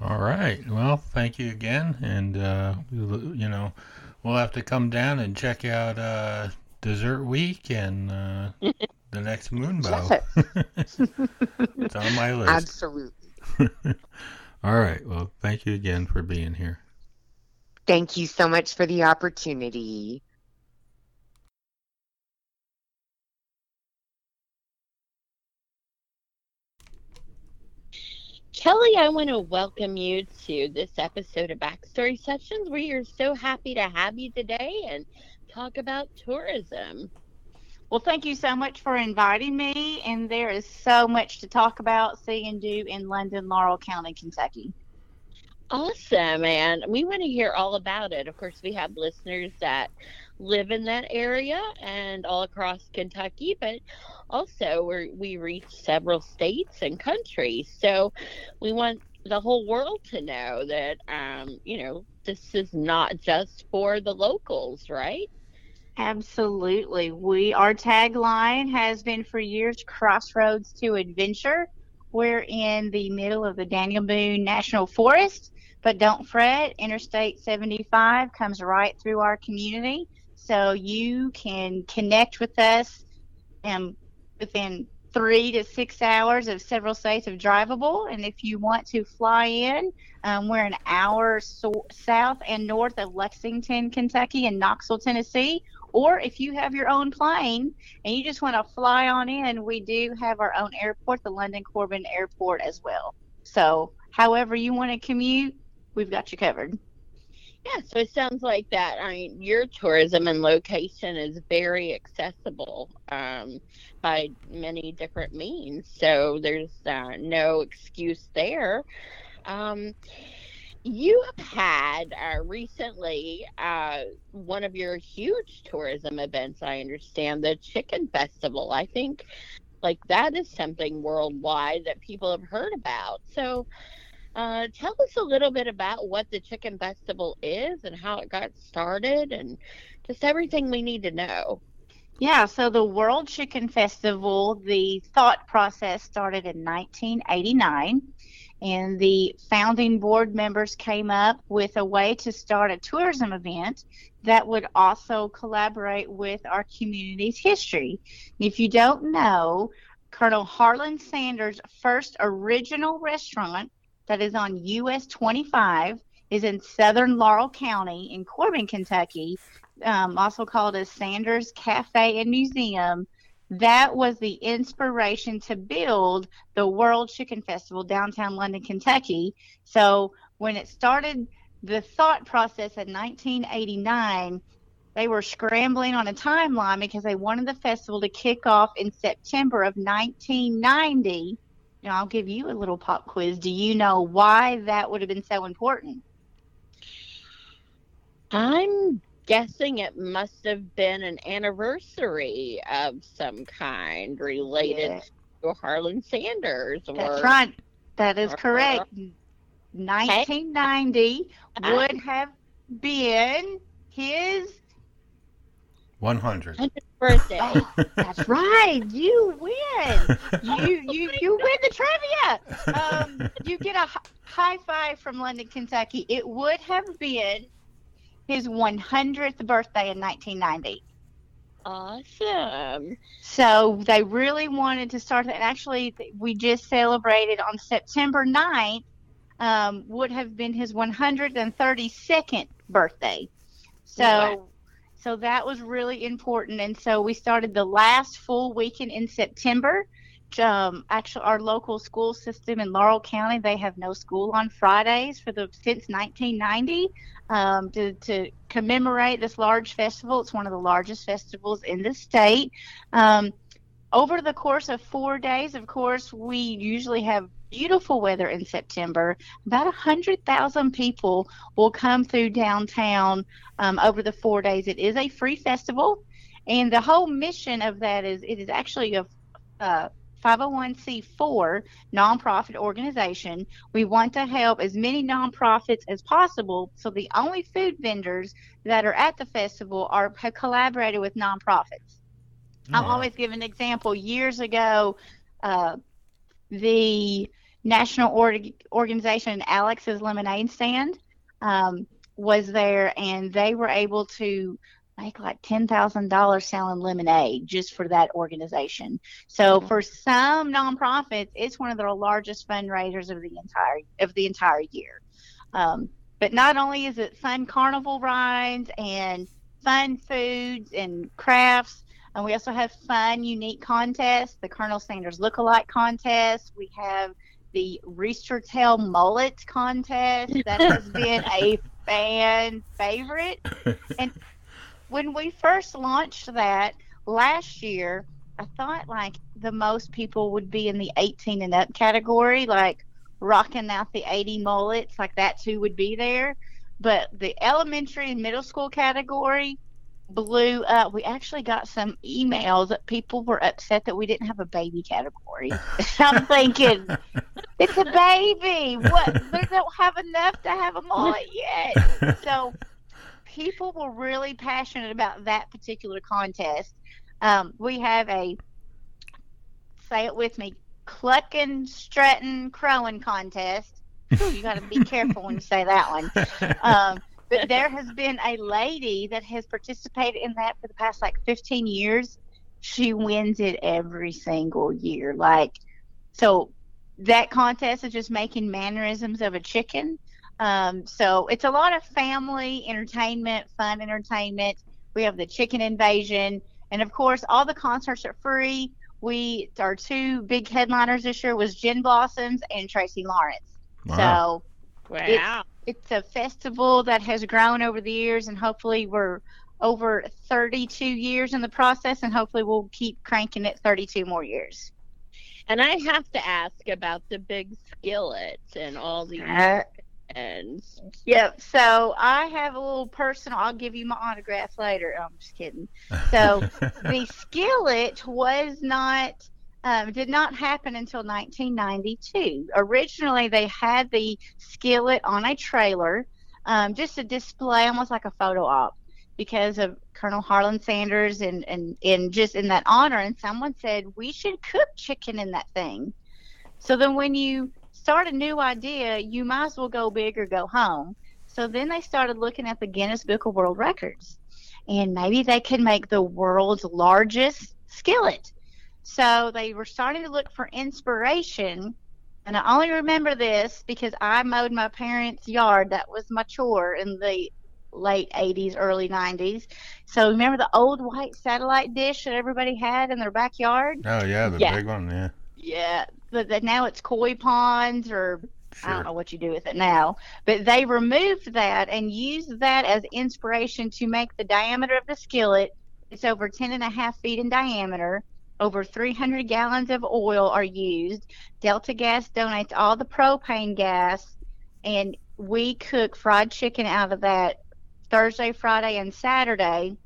All right. Well, thank you again, and uh, you know, we'll have to come down and check out uh, Dessert Week and uh, the next Moonbow. it's on my list. Absolutely. All right. Well, thank you again for being here. Thank you so much for the opportunity. Kelly, I want to welcome you to this episode of Backstory Sessions. We are so happy to have you today and talk about tourism. Well, thank you so much for inviting me. And there is so much to talk about, see, and do in London, Laurel County, Kentucky. Awesome, and we want to hear all about it. Of course, we have listeners that live in that area and all across Kentucky, but also we we reach several states and countries. So we want the whole world to know that, um, you know, this is not just for the locals, right? Absolutely. We our tagline has been for years crossroads to adventure. We're in the middle of the Daniel Boone National Forest, but don't fret, Interstate 75 comes right through our community. So you can connect with us um, within three to six hours of several states of drivable. And if you want to fly in, um, we're an hour so- south and north of Lexington, Kentucky, and Knoxville, Tennessee. Or if you have your own plane and you just want to fly on in, we do have our own airport, the London Corbin Airport, as well. So, however you want to commute, we've got you covered. Yeah, so it sounds like that. I mean, your tourism and location is very accessible um, by many different means. So there's uh, no excuse there. Um, you have had uh, recently uh, one of your huge tourism events. I understand the Chicken Festival. I think like that is something worldwide that people have heard about. So, uh, tell us a little bit about what the Chicken Festival is and how it got started, and just everything we need to know. Yeah, so the World Chicken Festival, the thought process started in 1989 and the founding board members came up with a way to start a tourism event that would also collaborate with our community's history. If you don't know, Colonel Harlan Sanders' first original restaurant that is on US 25 is in southern Laurel County in Corbin, Kentucky, um, also called as Sanders Cafe and Museum that was the inspiration to build the World Chicken Festival downtown London, Kentucky. So when it started, the thought process in 1989, they were scrambling on a timeline because they wanted the festival to kick off in September of 1990. Now, I'll give you a little pop quiz. Do you know why that would have been so important? I'm guessing it must have been an anniversary of some kind related yeah. to Harlan Sanders. Or, That's right. That is or, correct. 1990 uh, would have been his 100 birthday. Oh, that's right. You win. You you you win the trivia. Um, you get a high five from London, Kentucky. It would have been his 100th birthday in 1990. Awesome. So they really wanted to start that. And actually, we just celebrated on September 9th, um, would have been his 132nd birthday. So. Wow. So that was really important. And so we started the last full weekend in September um, actually our local school system in Laurel County, they have no school on Fridays for the since 1990 um, to, to commemorate this large festival. It's one of the largest festivals in the state. Um, over the course of four days, of course, we usually have beautiful weather in September. About 100,000 people will come through downtown um, over the four days. It is a free festival. And the whole mission of that is it is actually a, uh, 501c4 nonprofit organization. We want to help as many nonprofits as possible. So the only food vendors that are at the festival are have collaborated with nonprofits. I'll always give an example. Years ago, uh, the national org- organization Alex's Lemonade Stand um, was there, and they were able to make like $10,000 selling lemonade just for that organization. So mm-hmm. for some nonprofits, it's one of their largest fundraisers of the entire of the entire year. Um, but not only is it fun carnival rides and fun foods and crafts, and we also have fun, unique contests. The Colonel Sanders Lookalike contest. We have the Rooster Tail Mullet contest that has been a fan favorite. And when we first launched that last year, I thought like the most people would be in the 18 and up category, like rocking out the 80 mullets, like that too would be there. But the elementary and middle school category blew up. We actually got some emails that people were upset that we didn't have a baby category. I'm thinking, it's a baby. What? They don't have enough to have a mullet yet. So people were really passionate about that particular contest. Um, we have a say it with me clucking, strutting, crowing contest. Ooh, you got to be careful when you say that one. Um, but there has been a lady that has participated in that for the past like 15 years. She wins it every single year. Like, so that contest is just making mannerisms of a chicken. Um, so it's a lot of family entertainment, fun entertainment. We have the chicken invasion, and of course, all the concerts are free. We our two big headliners this year was Gin Blossoms and Tracy Lawrence. Wow. So wow. It's, it's a festival that has grown over the years, and hopefully we're over 32 years in the process, and hopefully we'll keep cranking it 32 more years. And I have to ask about the big skillet and all the uh, And Yep. So I have a little personal. I'll give you my autograph later. I'm just kidding. So the skillet was not um, did not happen until 1992. Originally, they had the skillet on a trailer, um, just a display, almost like a photo op, because of Colonel Harlan Sanders and and and just in that honor. And someone said we should cook chicken in that thing. So then, when you start a new idea, you might as well go big or go home. So then they started looking at the Guinness Book of World Records, and maybe they could make the world's largest skillet. So they were starting to look for inspiration. And I only remember this because I mowed my parents' yard. That was my chore in the late 80s, early 90s. So remember the old white satellite dish that everybody had in their backyard? oh yeah, the Yeah. big one. Yeah. Yeah, but that now it's koi ponds or I don't know what you do with it now. But they removed that and used that as inspiration to make the diameter of the skillet. It's over 10 and a half feet in diameter. Over 300 gallons of oil are used. Delta Gas donates all the propane gas, and we cook fried chicken out of that Thursday, Friday, and Saturday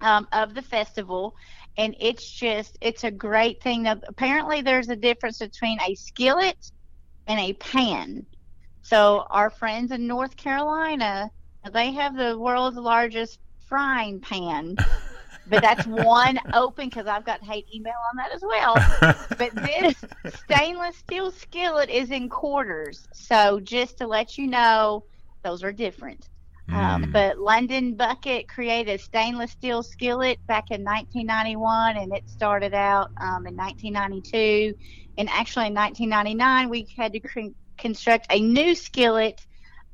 um, of the festival. And it's just it's a great thing. Now apparently there's a difference between a skillet and a pan. So our friends in north carolina they have the world's largest frying pan but that's one open because i've got hate email on that as well but this stainless steel skillet is in quarters so just to let you know those are different um, Mm. but London Bucket created a stainless steel skillet back in 1991, and it started out um, in 1992. And actually, in 1999, we had to cre- construct a new skillet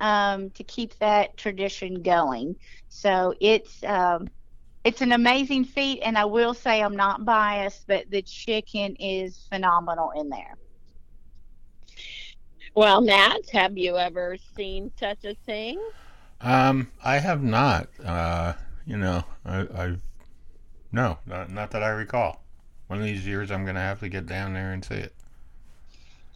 um, to keep that tradition going. So it's um, it's an amazing feat, and I will say I'm not biased, but the chicken is phenomenal in there. well, Matt, have you ever seen such a thing? Um, I have not. Uh, you know, I, I've no, not, not that I recall. One of these years, I'm gonna have to get down there and see it.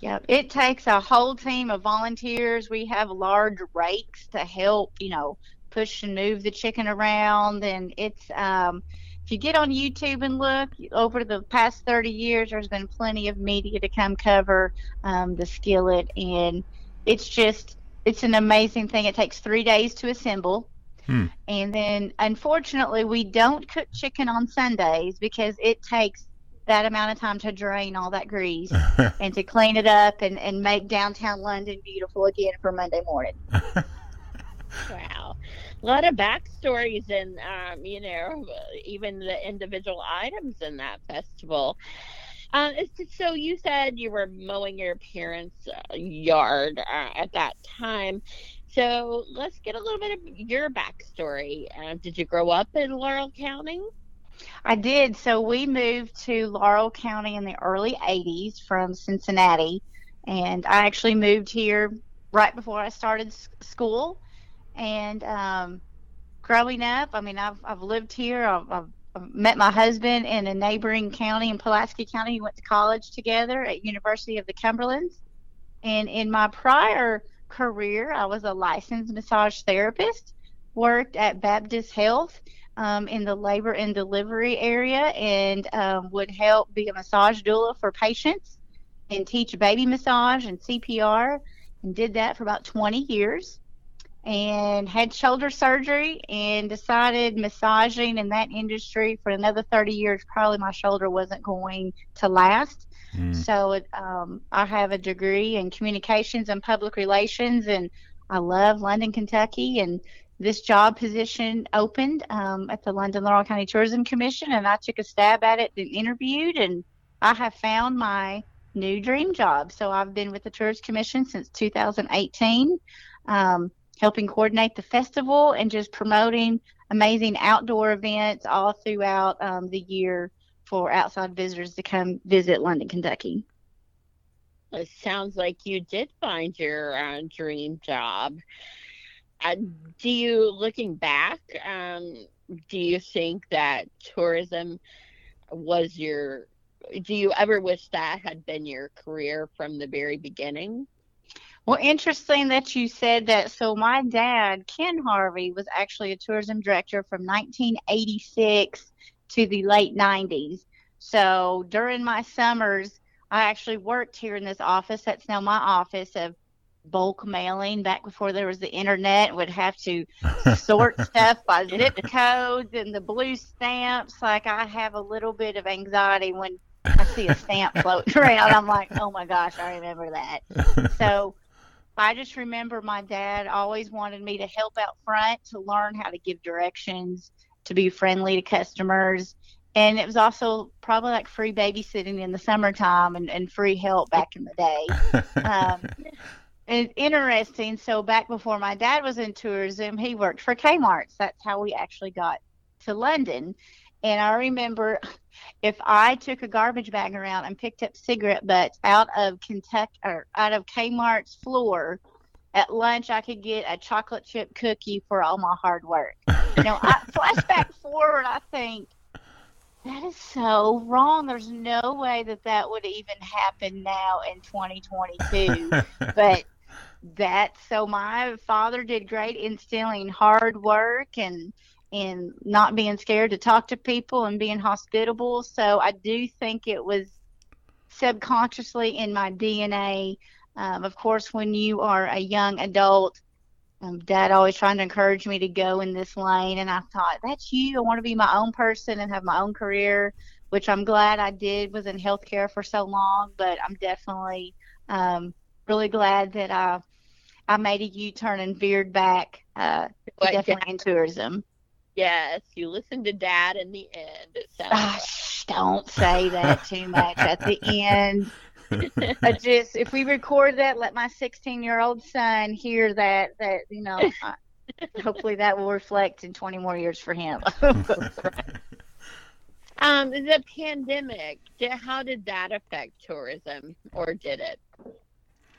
Yep, it takes a whole team of volunteers. We have large rakes to help, you know, push and move the chicken around. And it's, um, if you get on YouTube and look over the past 30 years, there's been plenty of media to come cover um, the skillet. And it's just, it's an amazing thing. It takes three days to assemble. Hmm. And then, unfortunately, we don't cook chicken on Sundays because it takes that amount of time to drain all that grease and to clean it up and, and make downtown London beautiful again for Monday morning. A lot of backstories and, um, you know, even the individual items in that festival. Uh, so you said you were mowing your parents' yard uh, at that time. So let's get a little bit of your backstory. Uh, did you grow up in Laurel County? I did. So we moved to Laurel County in the early 80s from Cincinnati. And I actually moved here right before I started school. And um, growing up, I mean, I've, I've lived here. I've, I've, met my husband in a neighboring county in Pulaski County. We went to college together at University of the Cumberland. And in my prior career, I was a licensed massage therapist, worked at Baptist Health um, in the labor and delivery area and um, would help be a massage doula for patients and teach baby massage and CPR and did that for about 20 years and had shoulder surgery and decided massaging in that industry for another 30 years probably my shoulder wasn't going to last Mm. so it, um, I have a degree in communications and public relations, and I love London, Kentucky. And this job position opened um, at the London Laurel County Tourism Commission, and I took a stab at it and interviewed, and I have found my new dream job. So I've been with the Tourist Commission since 2018, um, helping coordinate the festival and just promoting amazing outdoor events all throughout um, the year for outside visitors to come visit London, Kentucky. It sounds like you did find your uh, dream job. Uh, do you, looking back, um, do you think that tourism was your? Do you ever wish that had been your career from the very beginning? Well, interesting that you said that. So, my dad, Ken Harvey, was actually a tourism director from 1986 to the late 90s. So, during my summers, I actually worked here in this office. That's now my office of bulk mailing back before there was the internet would have to sort stuff by zip codes and the blue stamps like i have a little bit of anxiety when i see a stamp floating around i'm like oh my gosh i remember that so i just remember my dad always wanted me to help out front to learn how to give directions to be friendly to customers and it was also probably like free babysitting in the summertime and, and free help back in the day um, it's interesting. So back before my dad was in tourism, he worked for Kmart's. That's how we actually got to London. And I remember if I took a garbage bag around and picked up cigarette butts out of Kentucky or out of Kmart's floor at lunch, I could get a chocolate chip cookie for all my hard work. You know, I flashback forward, I think that is so wrong. There's no way that that would even happen now in 2022. but that so my father did great instilling hard work and and not being scared to talk to people and being hospitable. So i do think it was subconsciously in my dna um, of course when you are a young adult um, dad always trying to encourage me to go in this lane and i thought that's you. I want to be my own person and have my own career which i'm glad i did was in healthcare for so long but i'm definitely um, really glad that I I made a U turn and veered back uh, definitely in tourism. Yes, you listen to Dad in the end. It sounds Ah, shh, don't say that too much at the end. I just if we record that, let my 16 year old son hear that. That you know, I, hopefully that will reflect in 20 more years for him. Um, the pandemic, how did that affect tourism, or did it?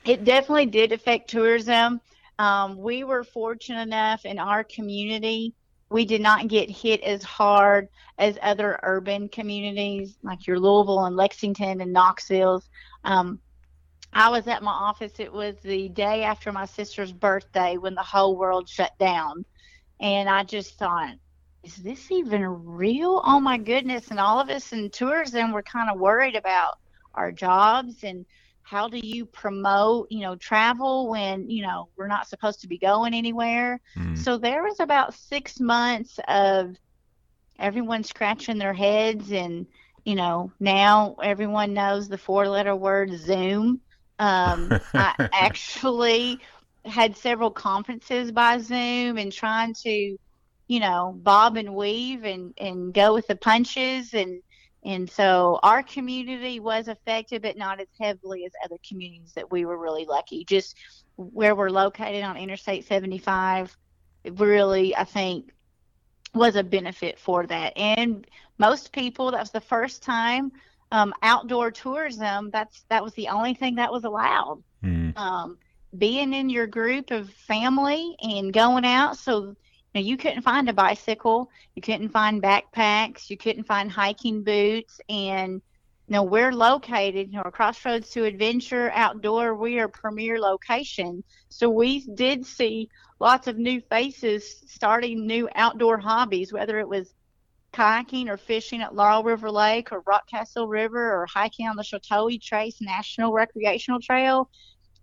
It definitely did affect tourism. Um, we were fortunate enough in our community, we did not get hit as hard as other urban communities like your Louisville and Lexington and Knoxville's. Um, I was at my office. It was the day after my sister's birthday when the whole world shut down. And I just thought, is this even real? Oh my goodness. And all of us in tourism were kind of worried about our jobs and how do you promote, you know, travel when, you know, we're not supposed to be going anywhere. Mm. So there was about six months of everyone scratching their heads and, you know, now everyone knows the four letter word Zoom. Um, I actually had several conferences by Zoom and trying to, you know, bob and weave and, and go with the punches and and so our community was affected, but not as heavily as other communities that we were really lucky. Just where we're located on Interstate 75, it really, I think, was a benefit for that. And most people, that was the first time um, outdoor tourism. That's that was the only thing that was allowed. Mm. Um, being in your group of family and going out, so know, you couldn't find a bicycle, you couldn't find backpacks, you couldn't find hiking boots, and you know we're located, you know, Crossroads to Adventure Outdoor. We are premier location, so we did see lots of new faces starting new outdoor hobbies, whether it was kayaking or fishing at Laurel River Lake or Rockcastle River or hiking on the Sheltowee Trace National Recreational Trail.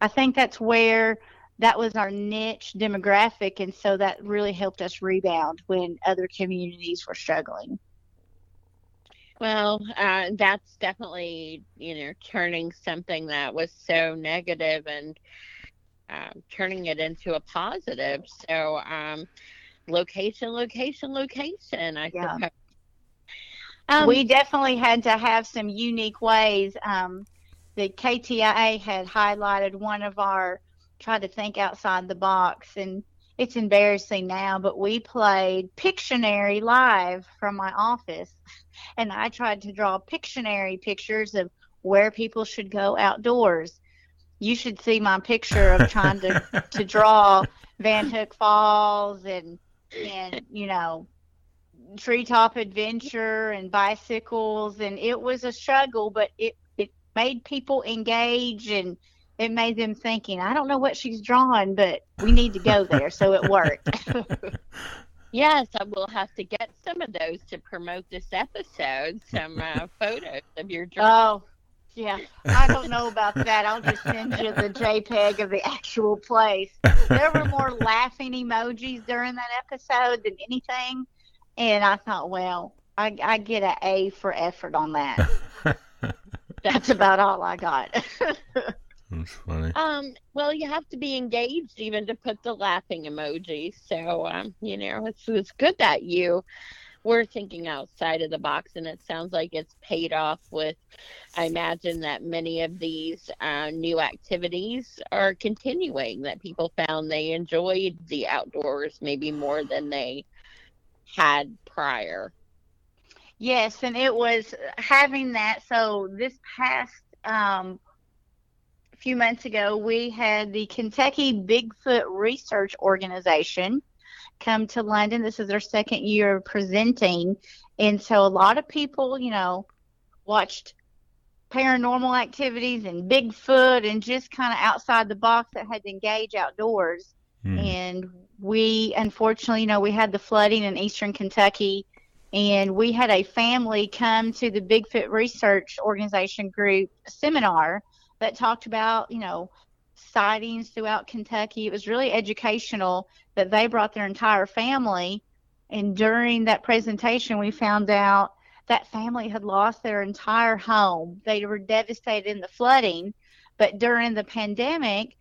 I think that's where that was our niche demographic, and so that really helped us rebound when other communities were struggling. Well, uh, that's definitely, you know, turning something that was so negative and um, turning it into a positive. So, um, location, location, location, I Yeah. suppose. Um, we definitely had to have some unique ways. Um, the KTIA had highlighted one of our tried to think outside the box, and it's embarrassing now, but we played Pictionary live from my office, and I tried to draw Pictionary pictures of where people should go outdoors. You should see my picture of trying to to draw Van Hook Falls and and you know treetop adventure and bicycles and it was a struggle but it it made people engage and it made them thinking, I don't know what she's drawing, but we need to go there. so it worked. yes, I will have to get some of those to promote this episode. Some uh, photos of your drawing. Oh, yeah. I don't know about that. I'll just send you the JPEG of the actual place. There were more laughing emojis during that episode than anything. And I thought, well, I, I get an A for effort on that. That's about all I got. That's funny. Um, well, you have to be engaged even to put the laughing emoji. So, um, you know, it's it's good that you were thinking outside of the box, and it sounds like it's paid off. With, I imagine that many of these uh, new activities are continuing. That people found they enjoyed the outdoors maybe more than they had prior. Yes, and it was having that. So this past um, few months ago, we had the Kentucky Bigfoot Research Organization come to London. This is their second year of presenting. And so a lot of people, you know, watched paranormal activities and Bigfoot and just kind of outside the box that had to engage outdoors. Mm. And we, unfortunately, you know, we had the flooding in eastern Kentucky. And we had a family come to the Bigfoot Research Organization group seminar that talked about, you know, sightings throughout Kentucky. It was really educational that they brought their entire family. And during that presentation, we found out that family had lost their entire home. They were devastated in the flooding. But during the pandemic,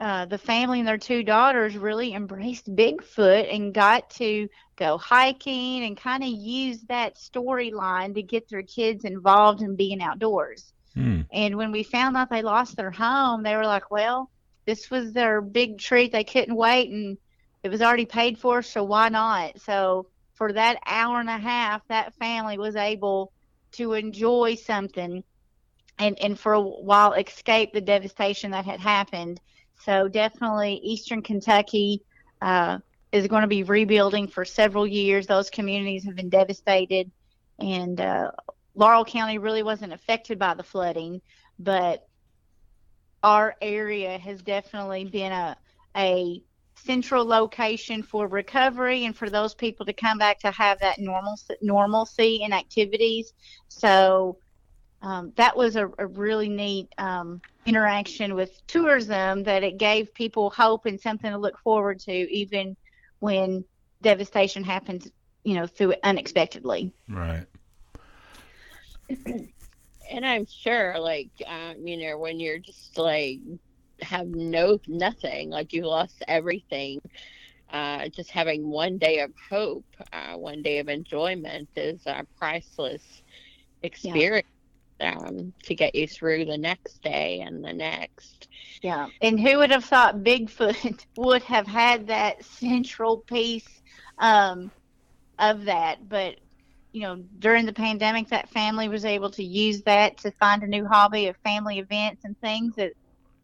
uh, the family and their two daughters really embraced Bigfoot and got to go hiking and kind of use that storyline to get their kids involved in being outdoors. Hmm. And when we found out they lost their home, they were like, well, this was their big treat. They couldn't wait and it was already paid for, so why not? So for that hour and a half, that family was able to enjoy something and, and for a while escape the devastation that had happened. So definitely Eastern Kentucky uh, is going to be rebuilding for several years. Those communities have been devastated. And uh, Laurel County really wasn't affected by the flooding, but our area has definitely been a a central location for recovery and for those people to come back to have that normal normalcy in activities. So um, that was a, a really neat um, interaction with tourism that it gave people hope and something to look forward to even when devastation happens, you know, through unexpectedly. Right. And I'm sure, like, um, you know, when you're just like have no nothing, like you lost everything, uh, just having one day of hope, uh, one day of enjoyment is a priceless experience yeah. um, to get you through the next day and the next. Yeah, and who would have thought Bigfoot would have had that central piece um, of that? But you know, during the pandemic, that family was able to use that to find a new hobby of family events and things that,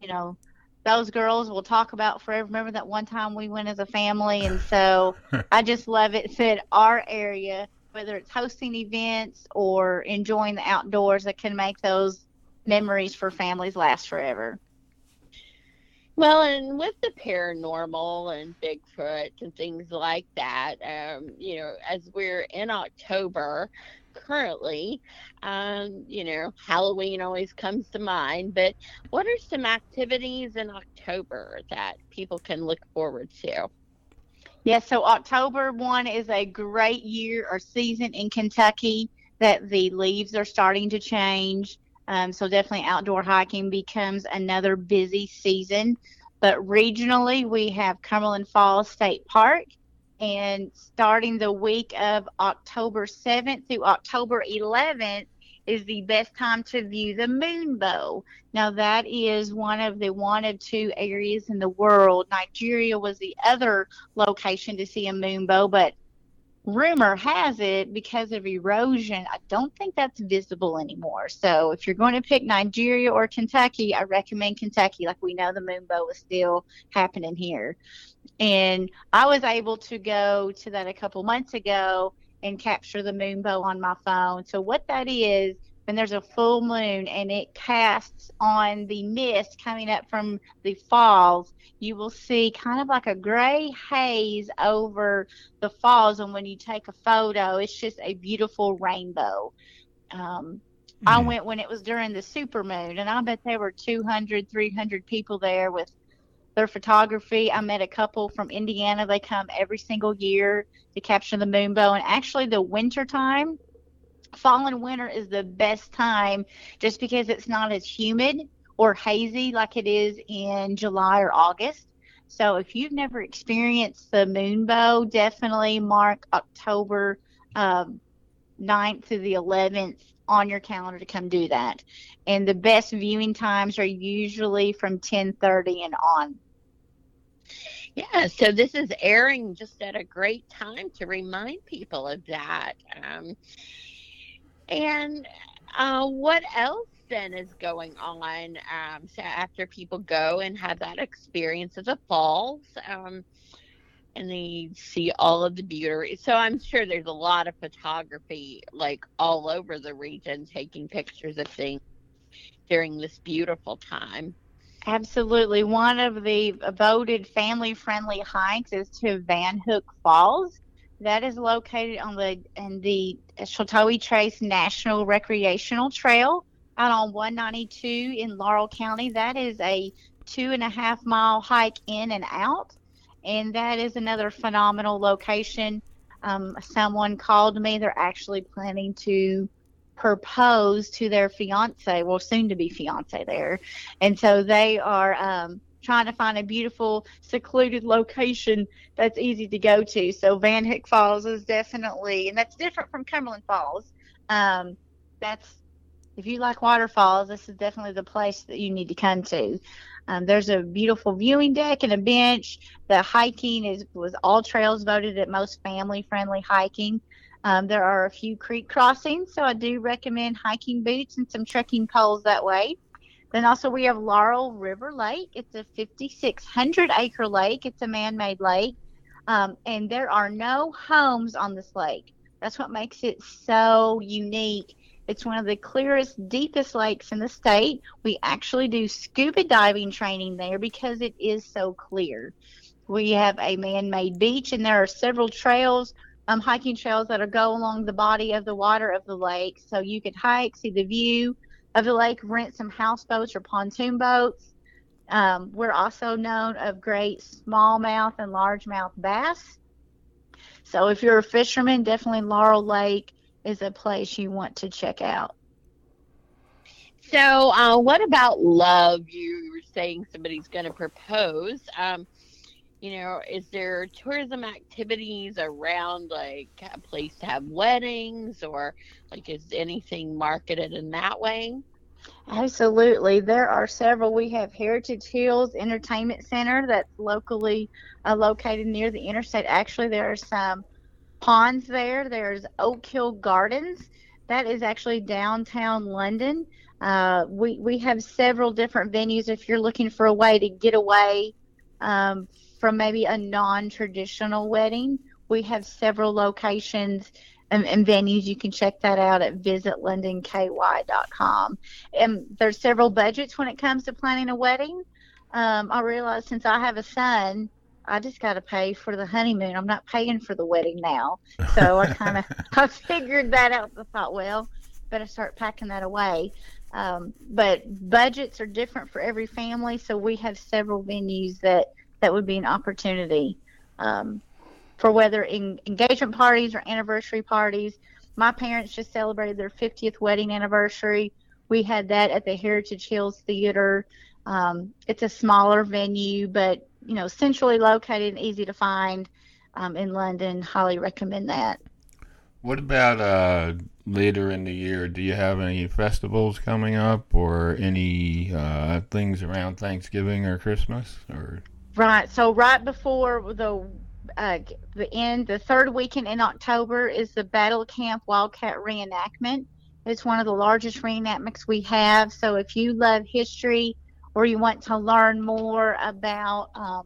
you know, those girls will talk about forever. Remember that one time we went as a family, and so I just love it that our area, whether it's hosting events or enjoying the outdoors, that can make those memories for families last forever. Well, and with the paranormal and Bigfoot and things like that, um, you know, as we're in October currently, um, you know, Halloween always comes to mind, but what are some activities in October that people can look forward to? Yeah, so October 1 is a great year or season in Kentucky that the leaves are starting to change. Um, so definitely outdoor hiking becomes another busy season. But regionally, we have Cumberland Falls State Park. And starting the week of October 7th through October 11th is the best time to view the moonbow. Now, that is one of the one of two areas in the world. Nigeria was the other location to see a moonbow, but rumor has it because of erosion, I don't think that's visible anymore. So if you're going to pick Nigeria or Kentucky, I recommend Kentucky. Like we know the moonbow is still happening here. And I was able to go to that a couple months ago and capture the moonbow on my phone. So what that is, when there's a full moon and it casts on the mist coming up from the falls, you will see kind of like a gray haze over the falls. And when you take a photo, it's just a beautiful rainbow. Um, mm. I went when it was during the super moon, and I bet there were 200, 300 people there with their photography. I met a couple from Indiana. They come every single year to capture the moonbow. And actually, the winter time, fall and winter is the best time just because it's not as humid or hazy like it is in July or August. So if you've never experienced the moonbow, definitely mark October um, 9th to the 11th on your calendar to come do that. And the best viewing times are usually from 10:30 and on. Yeah, so this is airing just at a great time to remind people of that. Um, and uh, what else then is going on um, so after people go and have that experience of the falls? Um, and they see all of the beauty. So I'm sure there's a lot of photography like all over the region taking pictures of things during this beautiful time. Absolutely. One of the voted family friendly hikes is to Van Hook Falls. That is located on the in the Sheltowee Trace National Recreational Trail out on 192 in Laurel County. That is a two and a half mile hike in and out, and that is another phenomenal location. Um, someone called me. They're actually planning to propose to their fiance, well, soon to be fiance there. And so they are um, trying to find a beautiful, secluded location that's easy to go to. So Van Hook Falls is definitely, and that's different from Cumberland Falls. Um, that's if you like waterfalls, this is definitely the place that you need to come to. Um, there's a beautiful viewing deck and a bench. The hiking is was all trails voted at most family friendly hiking. Um, there are a few creek crossings, so I do recommend hiking boots and some trekking poles that way. Then also we have Laurel River Lake. It's a 5,600 acre lake. It's a man-made lake, um, and there are no homes on this lake. That's what makes it so unique. It's one of the clearest, deepest lakes in the state. We actually do scuba diving training there because it is so clear. We have a man-made beach, and there are several trails um, hiking trails that go along the body of the water of the lake. So you could hike, see the view of the lake, rent some houseboats or pontoon boats. Um, we're also known of great smallmouth and largemouth bass. So if you're a fisherman, definitely Laurel Lake is a place you want to check out. So, uh, what about love? You were saying somebody's going to propose. Um, you know, is there tourism activities around like a place to have weddings or like is anything marketed in that way? Absolutely. There are several. We have Heritage Hills Entertainment Center that's locally uh, located near the interstate. Actually, there are some ponds there. There's Oak Hill Gardens. That is actually downtown London. Uh, we, we have several different venues if you're looking for a way to get away um, from maybe a non-traditional wedding. We have several locations and, and, venues. You can check that out at visitlondonky.com. And there's several budgets when it comes to planning a wedding. Um, I realize since I have a son, I just got to pay for the honeymoon. I'm not paying for the wedding now. So I kind of I figured that out. I thought, well, better start packing that away. Um, but budgets are different for every family, so we have several venues that that would be an opportunity um, for whether in engagement parties or anniversary parties. My parents just celebrated their 50th wedding anniversary. We had that at the Heritage Hills Theater. Um, it's a smaller venue, but you know, centrally located and easy to find um, in London. Highly recommend that. What about uh, later in the year? Do you have any festivals coming up, or any uh, things around Thanksgiving or Christmas, or? Right. So right before the uh, the end, the third weekend in October is the Battle Camp Wildcat reenactment. It's one of the largest reenactments we have. So if you love history or you want to learn more about um,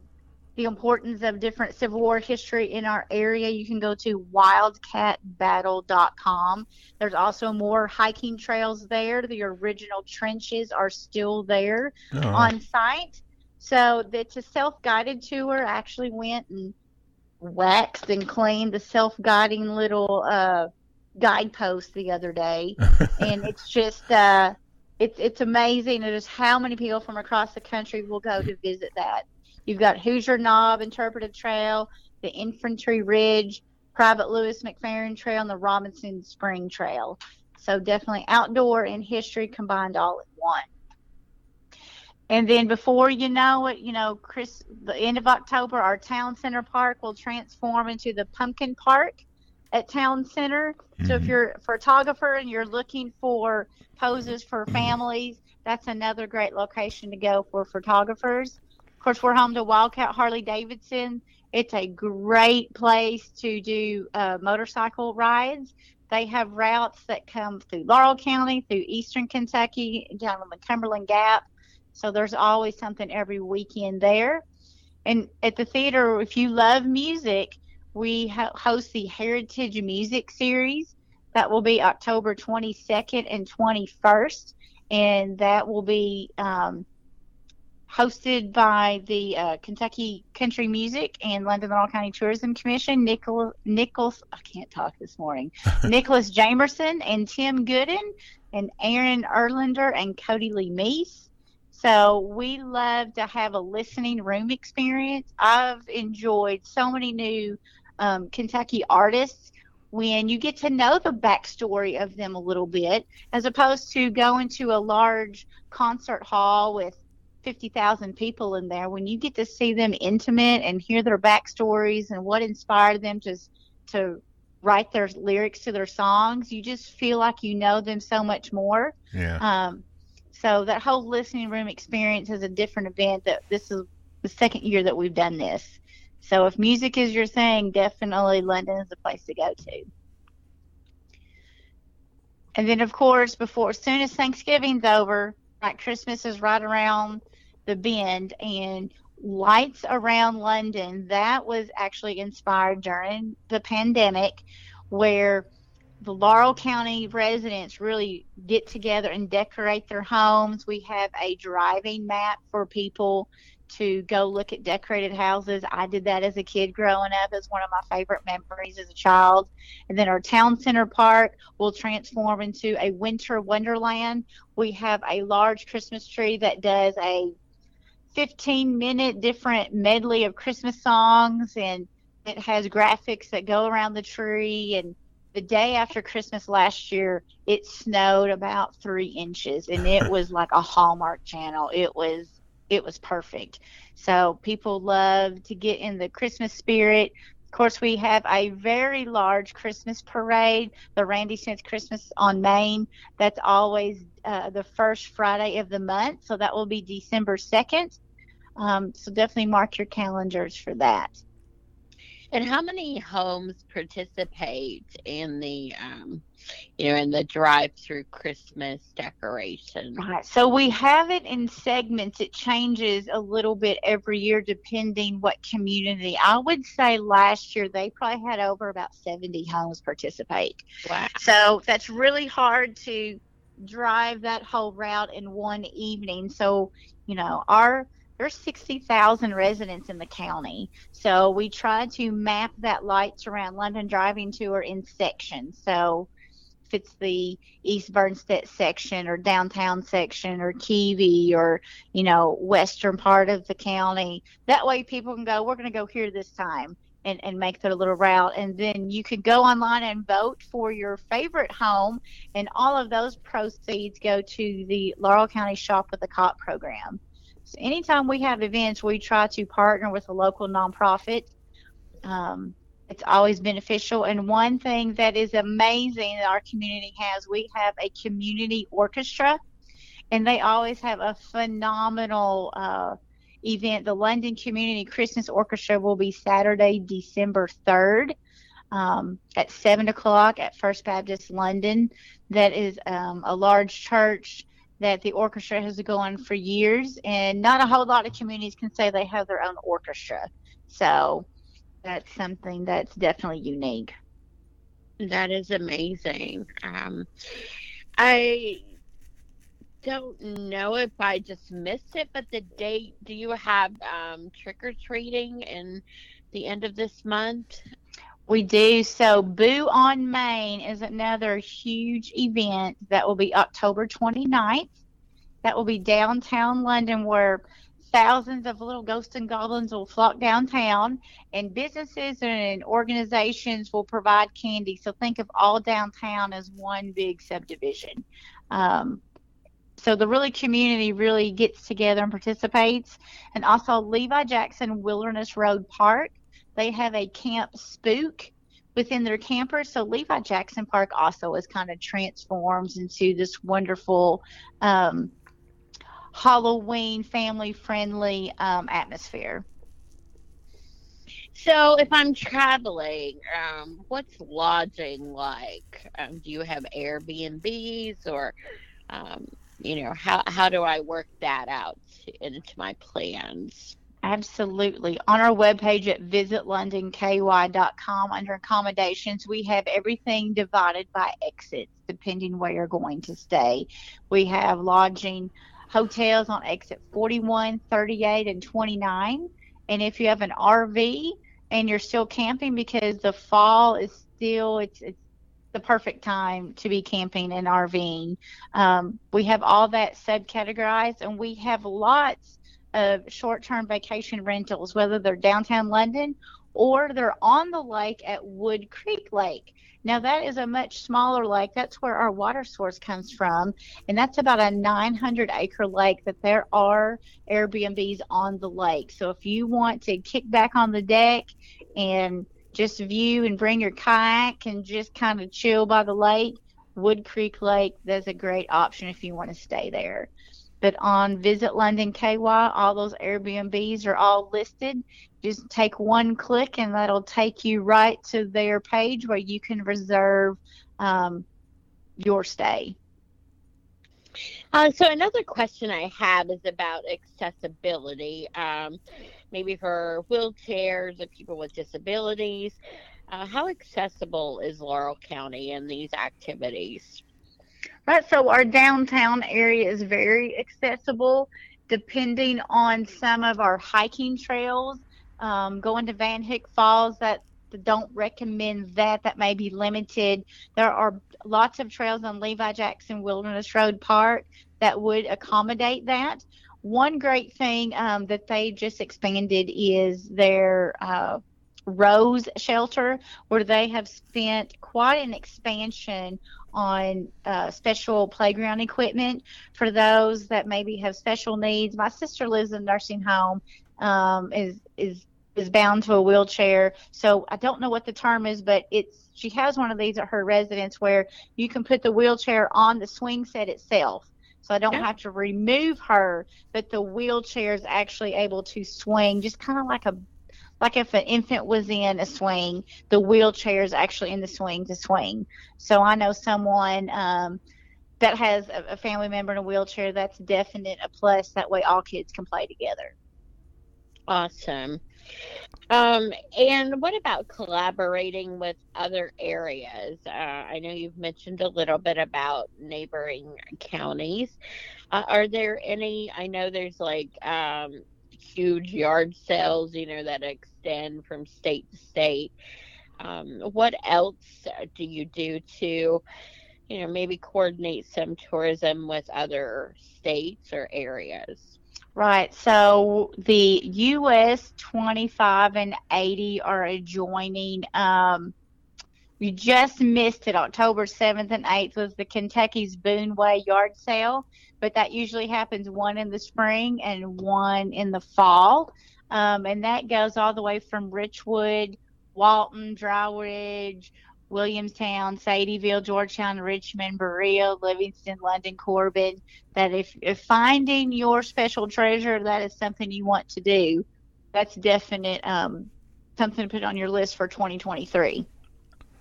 the importance of different Civil War history in our area, you can go to wildcatbattle.com. There's also more hiking trails there. The original trenches are still there Oh, on site. So it's a self-guided tour. I actually went and waxed and cleaned the self-guiding little uh, guidepost the other day, and it's just uh, it's it's amazing just how many people from across the country will go to visit that. You've got Hoosier Knob Interpretive Trail, the Infantry Ridge, Private Lewis McFerrin Trail, and the Robinson Spring Trail. So definitely outdoor and history combined all in one. And then before you know it, you know, Chris, the end of October, our town center park will transform into the pumpkin park at town center. So if Mhm. you're a photographer and you're looking for poses for families, that's another great location to go for photographers. Of course, we're home to Wildcat Harley Davidson. It's a great place to do uh, motorcycle rides. They have routes that come through Laurel County, through Eastern Kentucky, down on the Cumberland Gap. So there's always something every weekend there. And at the theater, if you love music, we ho- host the Heritage Music Series. That will be October 22nd and 21st. And that will be um, hosted by the uh, Kentucky Country Music and London Laurel County Tourism Commission. Nicholas, Nichols, I can't talk this morning. Nicholas Jamerson and Tim Gooden and Aaron Erlander and Cody Lee Meese. So we love to have a listening room experience. I've enjoyed so many new um, Kentucky artists when you get to know the backstory of them a little bit, as opposed to going to a large concert hall with 50,000 people in there. When you get to see them intimate and hear their backstories and what inspired them to to write their lyrics to their songs, you just feel like you know them so much more. yeah. Um, so that whole listening room experience is a different event. That this is the second year that we've done this. So if music is your thing, definitely London is the place to go to. And then of course, before as soon as Thanksgiving's over, like Christmas is right around the bend, and lights around London. That was actually inspired during the pandemic, where the Laurel County residents really get together and decorate their homes. We have a driving map for people to go look at decorated houses. I did that as a kid growing up. It's one of my favorite memories as a child. And then our town center park will transform into a winter wonderland. We have a large Christmas tree that does a 15 minute different medley of Christmas songs and it has graphics that go around the tree and the day after Christmas last year, it snowed about three inches, and it was like a Hallmark channel. It was it was perfect. So people love to get in the Christmas spirit. Of course, we have a very large Christmas parade, the Randy Smith Christmas on Main. That's always uh, the first Friday of the month, so that will be December second. Um, so definitely mark your calendars for that. And how many homes participate in the, um, you know, in the drive-through Christmas decoration? Right. So we have it in segments. It changes a little bit every year depending what community. I would say last year they probably had over about 70 homes participate. Wow. So that's really hard to drive that whole route in one evening. So, you know, our there's 60,000 residents in the county. So we try to map that lights around London driving tour in sections. So if it's the East Bernstadt section or downtown section or Keavy or, you know, western part of the county, that way people can go, we're going to go here this time. And, and make their little route. And then you could go online and vote for your favorite home. And all of those proceeds go to the Laurel County Shop with a Cop program. So anytime we have events, we try to partner with a local nonprofit. Um, it's always beneficial. And one thing that is amazing that our community has, we have a community orchestra, and they always have a phenomenal uh, event. The London Community Christmas Orchestra will be Saturday, December 3rd. Um, at 7 o'clock at First Baptist London. That is um, a large church that the orchestra has gone on for years, and not a whole lot of communities can say they have their own orchestra. So that's something that's definitely unique. That is amazing. Um, I don't know if I just missed it, but the date, do you have um, trick or treating in the end of this month? We do. So, Boo on Main is another huge event that will be October 29th. That will be downtown London, where thousands of little ghosts and goblins will flock downtown, and businesses and organizations will provide candy. So, think of all downtown as one big subdivision. Um, so the really community really gets together and participates. And also Levi Jackson Wilderness Road Park, they have a camp spook within their campers. So Levi Jackson Park also is kind of transforms into this wonderful um, Halloween family friendly um, atmosphere. So, if I'm traveling, um, what's lodging like? Um, do you have Airbnbs or um, you know how how do i work that out into my plans absolutely on our webpage at visitlondonky.com under accommodations we have everything divided by exits depending where you're going to stay we have lodging hotels on exit 41 38 and 29 and if you have an rv and you're still camping because the fall is still it's, it's the perfect time to be camping and RVing. Um, we have all that subcategorized, and we have lots of short-term vacation rentals, whether they're downtown London or they're on the lake at Wood Creek Lake. Now that is a much smaller lake. That's where our water source comes from, and that's about a 900 acre lake. That there are Airbnbs on the lake. So if you want to kick back on the deck and just view and bring your kayak and just kind of chill by the lake, Wood Creek Lake, that's a great option if you want to stay there. But on Visit London KY, all those Airbnbs are all listed. Just take one click and that'll take you right to their page where you can reserve um, your stay. Uh, so another question I have is about accessibility. Um, maybe for wheelchairs or people with disabilities. Uh, how accessible is Laurel County in these activities? Right, so our downtown area is very accessible depending on some of our hiking trails. Um, going to Van Hook Falls, that don't recommend that. That may be limited. There are lots of trails on Levi Jackson Wilderness Road Park that would accommodate that. One great thing um, that they just expanded is their uh, Rose shelter, where they have spent quite an expansion on uh, special playground equipment for those that maybe have special needs. My sister lives in a nursing home, um, is is is bound to a wheelchair. So I don't know what the term is, but it's she has one of these at her residence where you can put the wheelchair on the swing set itself so I don't yeah. have to remove her, but the wheelchair is actually able to swing, just kind of like a like if an infant was in a swing, the wheelchair is actually in the swing to swing. So I know someone um, that has a, a family member in a wheelchair. That's definite a plus. That way, all kids can play together. Awesome. Um, and what about collaborating with other areas? Uh, I know you've mentioned a little bit about neighboring counties. Uh, are there any? I know there's like um, huge yard sales, you know, that extend from state to state. Um, what else do you do to, you know, maybe coordinate some tourism with other states or areas? Right. So the US 25 and 80 are adjoining. Um, just missed it. October 7th and 8th was the Kentucky's Boone Way yard sale, but that usually happens one in the spring and one in the fall. Um, and that goes all the way from Richwood, Walton, Dry Ridge, Williamstown, Sadieville, Georgetown, Richmond, Berea, Livingston, London, Corbin. That if, if finding your special treasure, that is something you want to do, that's definite um, something to put on your list for 2023.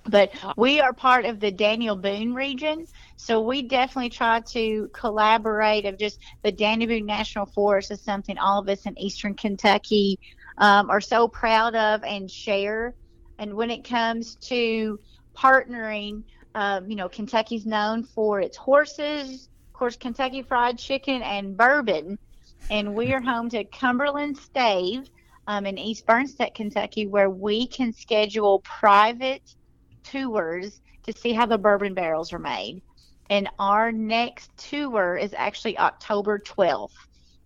But we are part of the Daniel Boone region, so we definitely try to collaborate. Of just the Daniel Boone National Forest is something all of us in Eastern Kentucky um, are so proud of and share. And when it comes to partnering, um, you know, Kentucky's known for its horses, of course, Kentucky Fried Chicken and bourbon. And we are home to Cumberland Stave um, in East Bernstadt, Kentucky, where we can schedule private tours to see how the bourbon barrels are made. And our next tour is actually October 12th.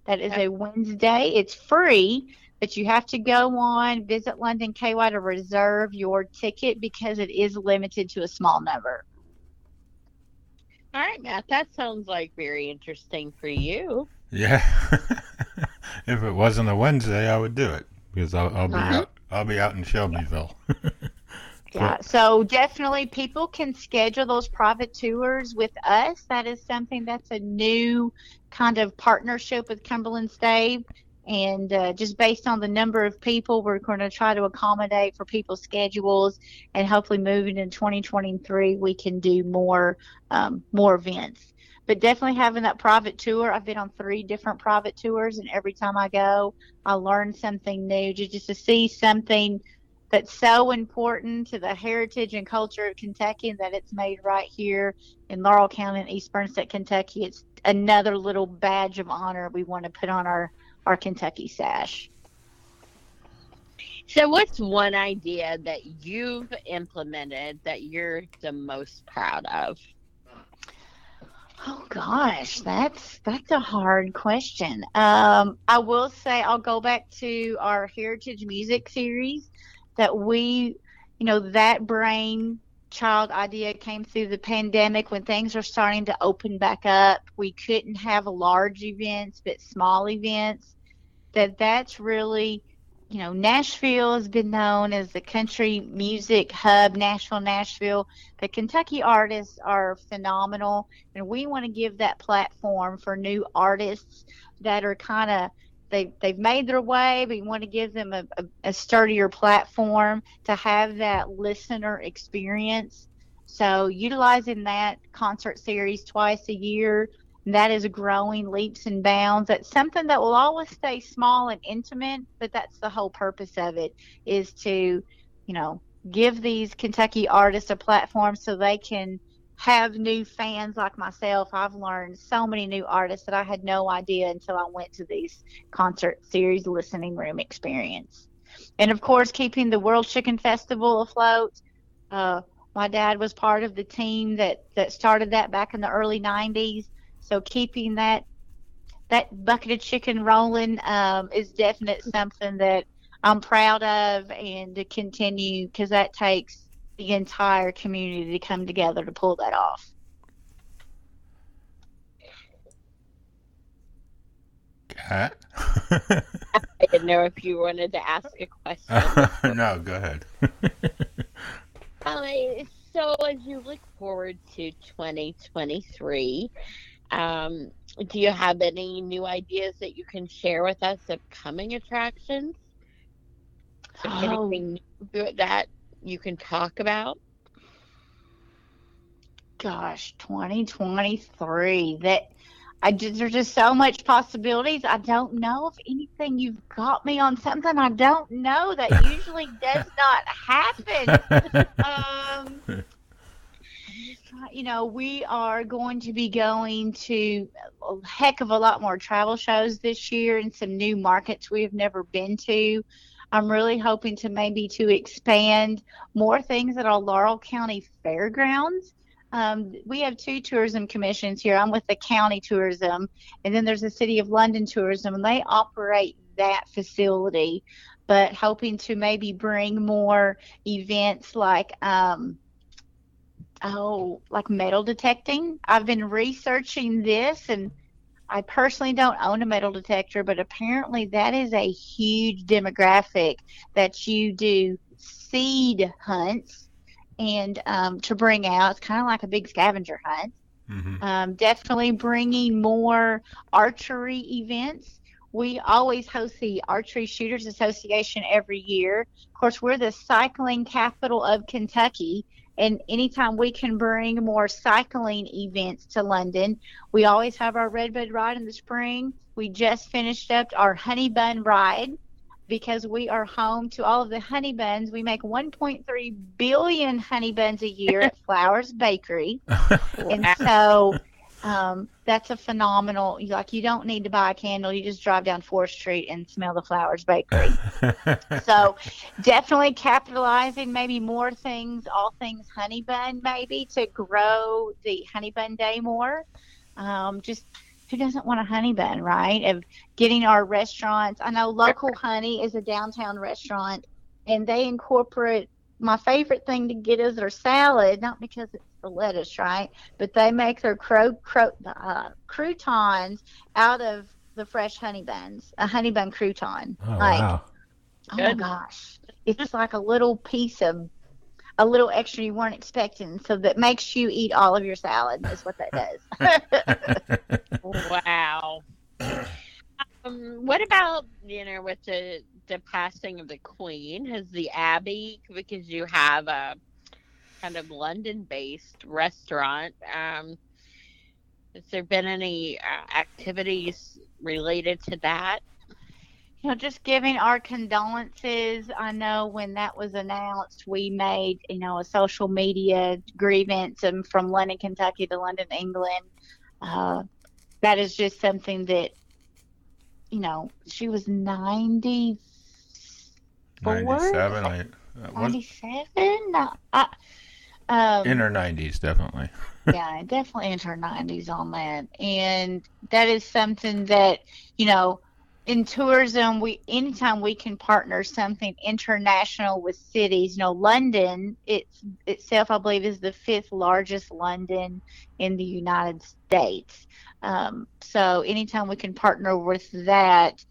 That is a Wednesday. It's free, but you have to go on Visit London KY to reserve your ticket because it is limited to a small number. All right, Matt, that sounds like very interesting for you. Yeah. if it wasn't a Wednesday, I would do it because I'll, I'll be Uh-huh. out. I'll be out in Shelbyville. Yeah, so definitely people can schedule those private tours with us. That is something that's a new kind of partnership with Cumberland Stave. And uh, just based on the number of people, we're going to try to accommodate for people's schedules, and hopefully, moving in 2023, we can do more um, more events. But definitely having that private tour. I've been on three different private tours, and every time I go, I learn something new. Just to see something that's so important to the heritage and culture of Kentucky and that it's made right here in Laurel County in East Bernstadt, Kentucky. It's another little badge of honor we want to put on our, our Kentucky sash. So, what's one idea that you've implemented that you're the most proud of? Oh gosh, that's that's a hard question. Um, I will say I'll go back to our heritage music series that we, you know, that brain child idea came through the pandemic when things are starting to open back up. We couldn't have large events, but small events. That that's really you know, Nashville has been known as the country music hub, Nashville, Nashville. The Kentucky artists are phenomenal, and we want to give that platform for new artists that are kind of they they've made their way, but we want to give them a, a, a sturdier platform to have that listener experience. So utilizing that concert series twice a year, that is growing leaps and bounds. That's something that will always stay small and intimate, but that's the whole purpose of it is to, you know, give these Kentucky artists a platform so they can have new fans like myself. I've learned so many new artists that I had no idea until I went to these concert series listening room experience. And of course, keeping the World Chicken Festival afloat. Uh, my dad was part of the team that, that started that back in the early 90s. So keeping that that bucket of chicken rolling um, is definite something that I'm proud of and to continue because that takes the entire community to come together to pull that off. Cat? I didn't know if you wanted to ask a question. no, go ahead. Uh, so, as you look forward to 2023, um, do you have any new ideas that you can share with us of coming attractions? So Oh. anything new that you can talk about? Gosh, 2023. That I just there's just so much possibilities. I don't know if anything you've got me on something I don't know that usually does not happen. um, you know, we are going to be going to a heck of a lot more travel shows this year and some new markets we've never been to. I'm really hoping to maybe to expand more things at our Laurel County Fairgrounds. Um, we have two tourism commissions here. I'm with the county tourism, and then there's the City of London tourism, and they operate that facility. But hoping to maybe bring more events like um, oh, like metal detecting. I've been researching this and I personally don't own a metal detector, but apparently that is a huge demographic that you do seed hunts and um, to bring out. It's kind of like a big scavenger hunt. hmm Um, definitely bringing more archery events. We always host the Archery Shooters Association every year. Of course, we're the cycling capital of Kentucky, and anytime we can bring more cycling events to London, we always have our Redbud Ride in the spring. We just finished up our Honey Bun Ride because we are home to all of the honey buns. We make 1.3 billion honey buns a year at Flowers Bakery. and so um, that's a phenomenal like you don't need to buy a candle. You just drive down fourth street and smell the flowers bakery so definitely capitalizing maybe more things all things honey bun maybe to grow the honey bun day more. Um, just who doesn't want a honey bun right? Of getting our restaurants i know local honey is a downtown restaurant and they incorporate my favorite thing to get is their salad not because it's the lettuce, right? But they make their cro- cro- uh, croutons out of the fresh honey buns, a honey bun crouton. Oh, like, wow. oh my gosh, it's like a little piece of a little extra you weren't expecting, so that makes you eat all of your salad. Is what that does. wow. Um, what about you know with the the passing of the Queen? Has the Abbey because you have a kind of London-based restaurant. Um, has there been any uh, activities related to that? You know, just giving our condolences. I know when that was announced, we made you know a social media grievance um, from London, Kentucky to London, England. Uh, that is just something that you know she was 90 97 97 I, um, in her 90s, definitely. yeah, definitely in her 90s on that. And that is something that, you know, in tourism, we anytime we can partner something international with cities, you know, London it's itself, I believe, is the fifth largest London in the United States. Um, so anytime we can partner with that,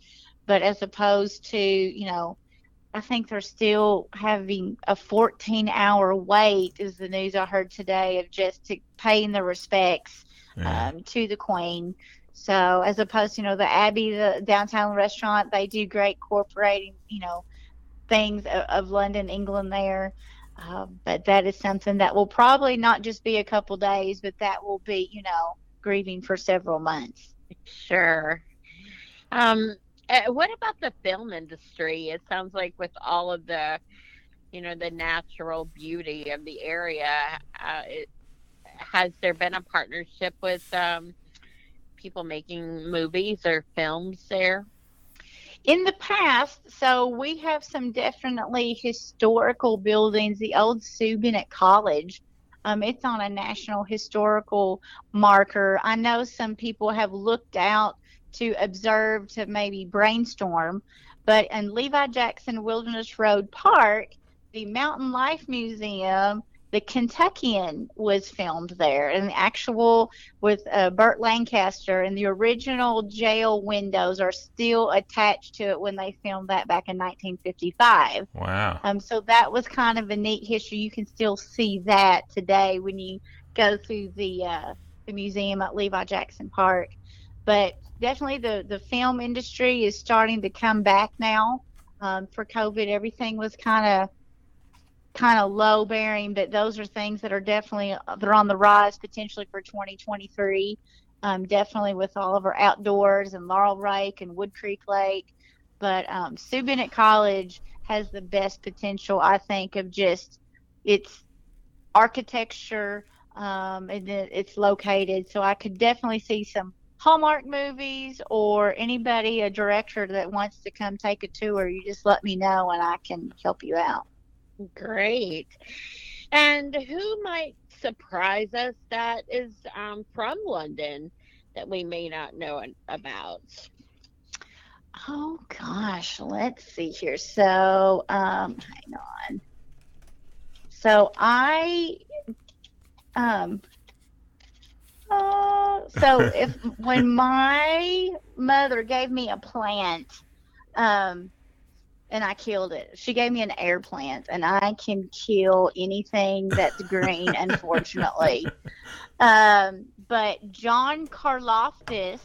but as opposed to, you know, I think they're still having a 14 hour wait, is the news I heard today, of just to paying the respects yeah. um, to the Queen. So, as opposed to, you know, the Abbey, the downtown restaurant, they do great incorporating, you know, things of, of London, England there. Uh, but that is something that will probably not just be a couple days, but that will be, you know, grieving for several months. Sure. Um, uh, what about the film industry? It sounds like with all of the, you know, the natural beauty of the area, uh, it, has there been a partnership with um, people making movies or films there? In the past, so we have some definitely historical buildings. The old Bennett College, um, it's on a national historical marker. I know some people have looked out to observe, to maybe brainstorm. But in Levi Jackson Wilderness Road Park, the Mountain Life Museum, the Kentuckian was filmed there, and the actual with uh, Burt Lancaster and the original jail windows are still attached to it when they filmed that back in 1955. Wow! Um, so that was kind of a neat history. You can still see that today when you go through the uh, the museum at Levi Jackson Park. But definitely the, the film industry is starting to come back now. Um, for COVID, everything was kind of kind of low bearing, but those are things that are definitely they're on the rise potentially for 2023. Um, definitely with all of our outdoors and Laurel Lake and Wood Creek Lake. But um, Sue Bennett College has the best potential, I think, of just its architecture um, and it's located. So I could definitely see some Hallmark movies or anybody, a director that wants to come take a tour, you just let me know and I can help you out. Great. And who might surprise us that is um, from London that we may not know about? Oh gosh, let's see here. So, um, hang on. So I um so if when my mother gave me a plant, um, and I killed it. She gave me an air plant, and I can kill anything that's green, unfortunately. Um, but John Carloftis,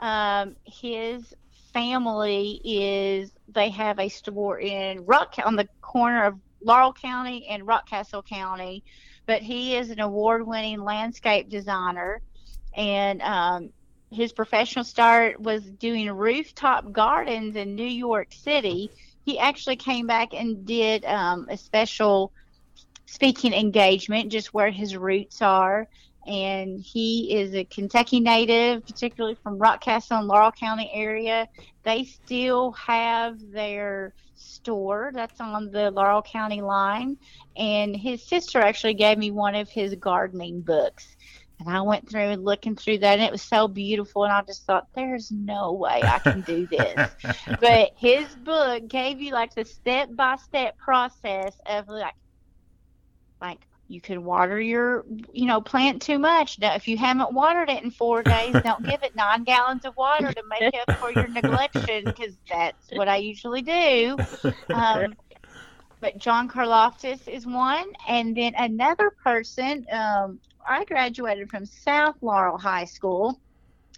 um, his family is they have a store in Rock on the corner of Laurel County and Rockcastle County but he is an award-winning landscape designer, and um, his professional start was doing rooftop gardens in New York City. he actually came back and did um, a special speaking engagement, just where his roots are. And he is a Kentucky native, particularly from Rockcastle and Laurel County area. They still have their store that's on the Laurel County line. And his sister actually gave me one of his gardening books. And I went through and looking through that, and it was so beautiful. And I just thought, there's no way I can do this. but his book gave you like the step by step process of like, like you could water your, you know, plant too much. Now, if you haven't watered it in four days, don't give it nine gallons of water to make up for your neglection, because that's what I usually do. Um, but John Carloftis is one, and then another person. Um, I graduated from South Laurel High School,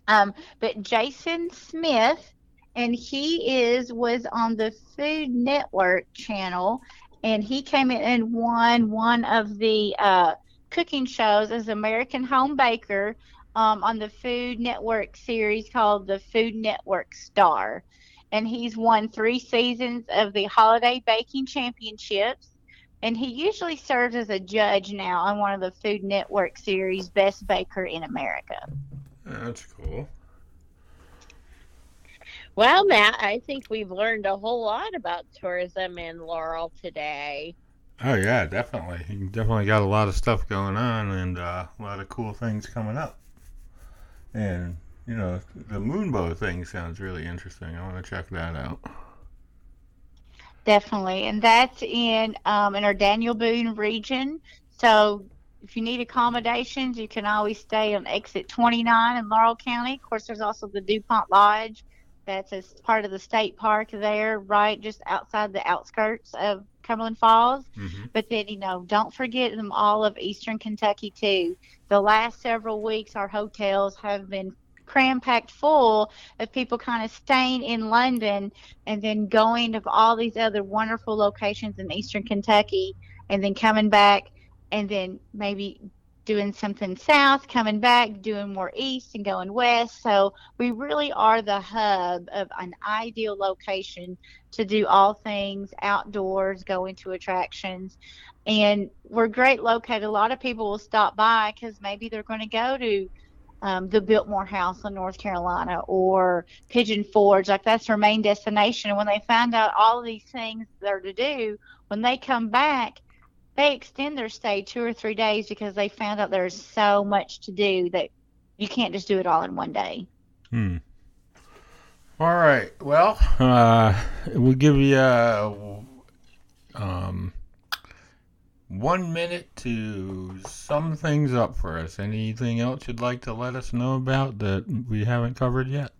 um, but Jason Smith, and he is was on the Food Network channel, and he came in and won one of the uh, cooking shows as American Home Baker um, on the Food Network series called the Food Network Star. And he's won three seasons of the Holiday Baking Championships. And he usually serves as a judge now on one of the Food Network series Best Baker in America. That's cool. Well, Matt, I think we've learned a whole lot about tourism in Laurel today. Oh yeah, definitely. You definitely got a lot of stuff going on and uh, a lot of cool things coming up. And you know, the moonbow thing sounds really interesting. I want to check that out. Definitely, and that's in um, in our Daniel Boone region. So if you need accommodations, you can always stay on exit 29 in Laurel County. Of course, there's also the DuPont Lodge that's as part of the state park there, right just outside the outskirts of Cumberland Falls. Mm-hmm. But then, you know, don't forget them all of Eastern Kentucky too. The last several weeks, our hotels have been cram packed full of people kind of staying in London and then going to all these other wonderful locations in Eastern Kentucky and then coming back and then maybe doing something south, coming back, doing more east and going west. So we really are the hub of an ideal location to do all things outdoors, go into attractions. And we're great located. A lot of people will stop by because maybe they're going to go to um, the Biltmore House in North Carolina or Pigeon Forge. Like that's their main destination. And when they find out all these things they're to do, when they come back, they extend their stay two or three days because they found out there's so much to do that you can't just do it all in one day. Hmm. All right. Well, uh, we'll give you uh, um, one minute to sum things up for us. Anything else you'd like to let us know about that we haven't covered yet?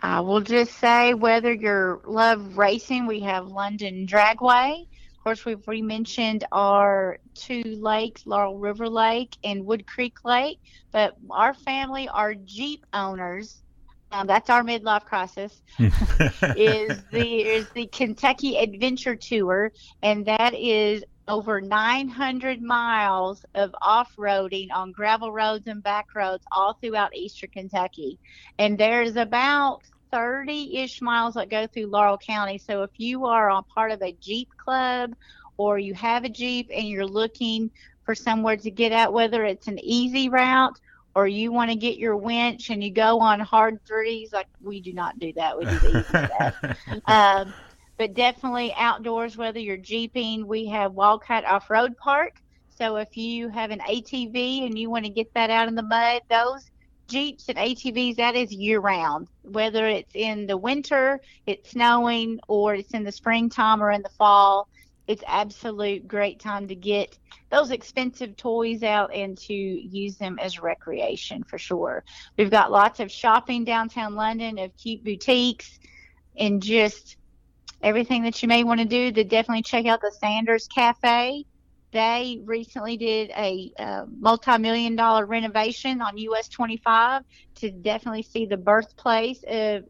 I will just say whether you love racing, we have London Dragway course, we've re-mentioned our two lakes, Laurel River Lake and Wood Creek Lake. But our family are Jeep owners. Um, that's our midlife crisis. is the is the Kentucky Adventure Tour, and that is over 900 miles of off-roading on gravel roads and back roads all throughout eastern Kentucky. And there's about 30 ish miles that go through Laurel County. So if you are a part of a Jeep club or you have a Jeep and you're looking for somewhere to get out, whether it's an easy route or you want to get your winch and you go on hard threes, like we do not do that. We do the easy stuff. Um, but definitely outdoors, whether you're Jeeping, we have Wildcat Off Road Park. So if you have an ATV and you want to get that out in the mud, those Jeeps and ATVs, that is year round. Whether it's in the winter, it's snowing, or it's in the springtime or in the fall, it's absolute great time to get those expensive toys out and to use them as recreation for sure. We've got lots of shopping downtown London of cute boutiques and just everything that you may want to do to definitely check out the Sanders Cafe they recently did a uh, multi-million dollar renovation on US 25 to definitely see the birthplace of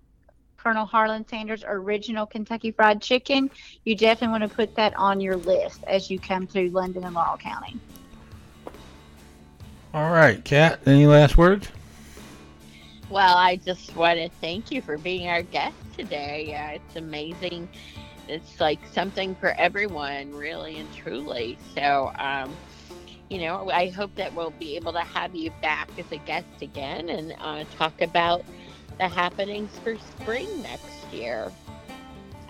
Colonel Harlan Sanders' original Kentucky Fried Chicken. You definitely want to put that on your list as you come through London and Laurel County. All right, Kat. Any last words? Well, I just want to thank you for being our guest today. Uh, it's amazing. It's like something for everyone, really and truly. So, um, you know, I hope that we'll be able to have you back as a guest again and uh, talk about the happenings for spring next year.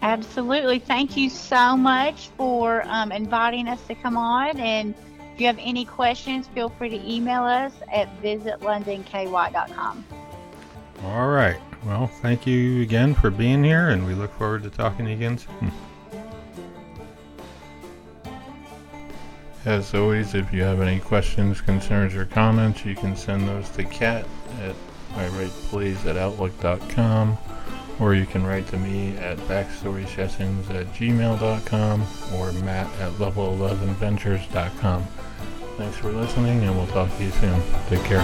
Absolutely. Thank you so much for um, inviting us to come on. And if you have any questions, feel free to email us at visitlondonky.com. All right. Well, thank you again for being here, and we look forward to talking again soon. As always, if you have any questions, concerns, or comments, you can send those to Kat at iWritePlays at outlook.com, or you can write to me at backstorysessions at gmail.com or matt at level11ventures.com. Thanks for listening, and we'll talk to you soon. Take care.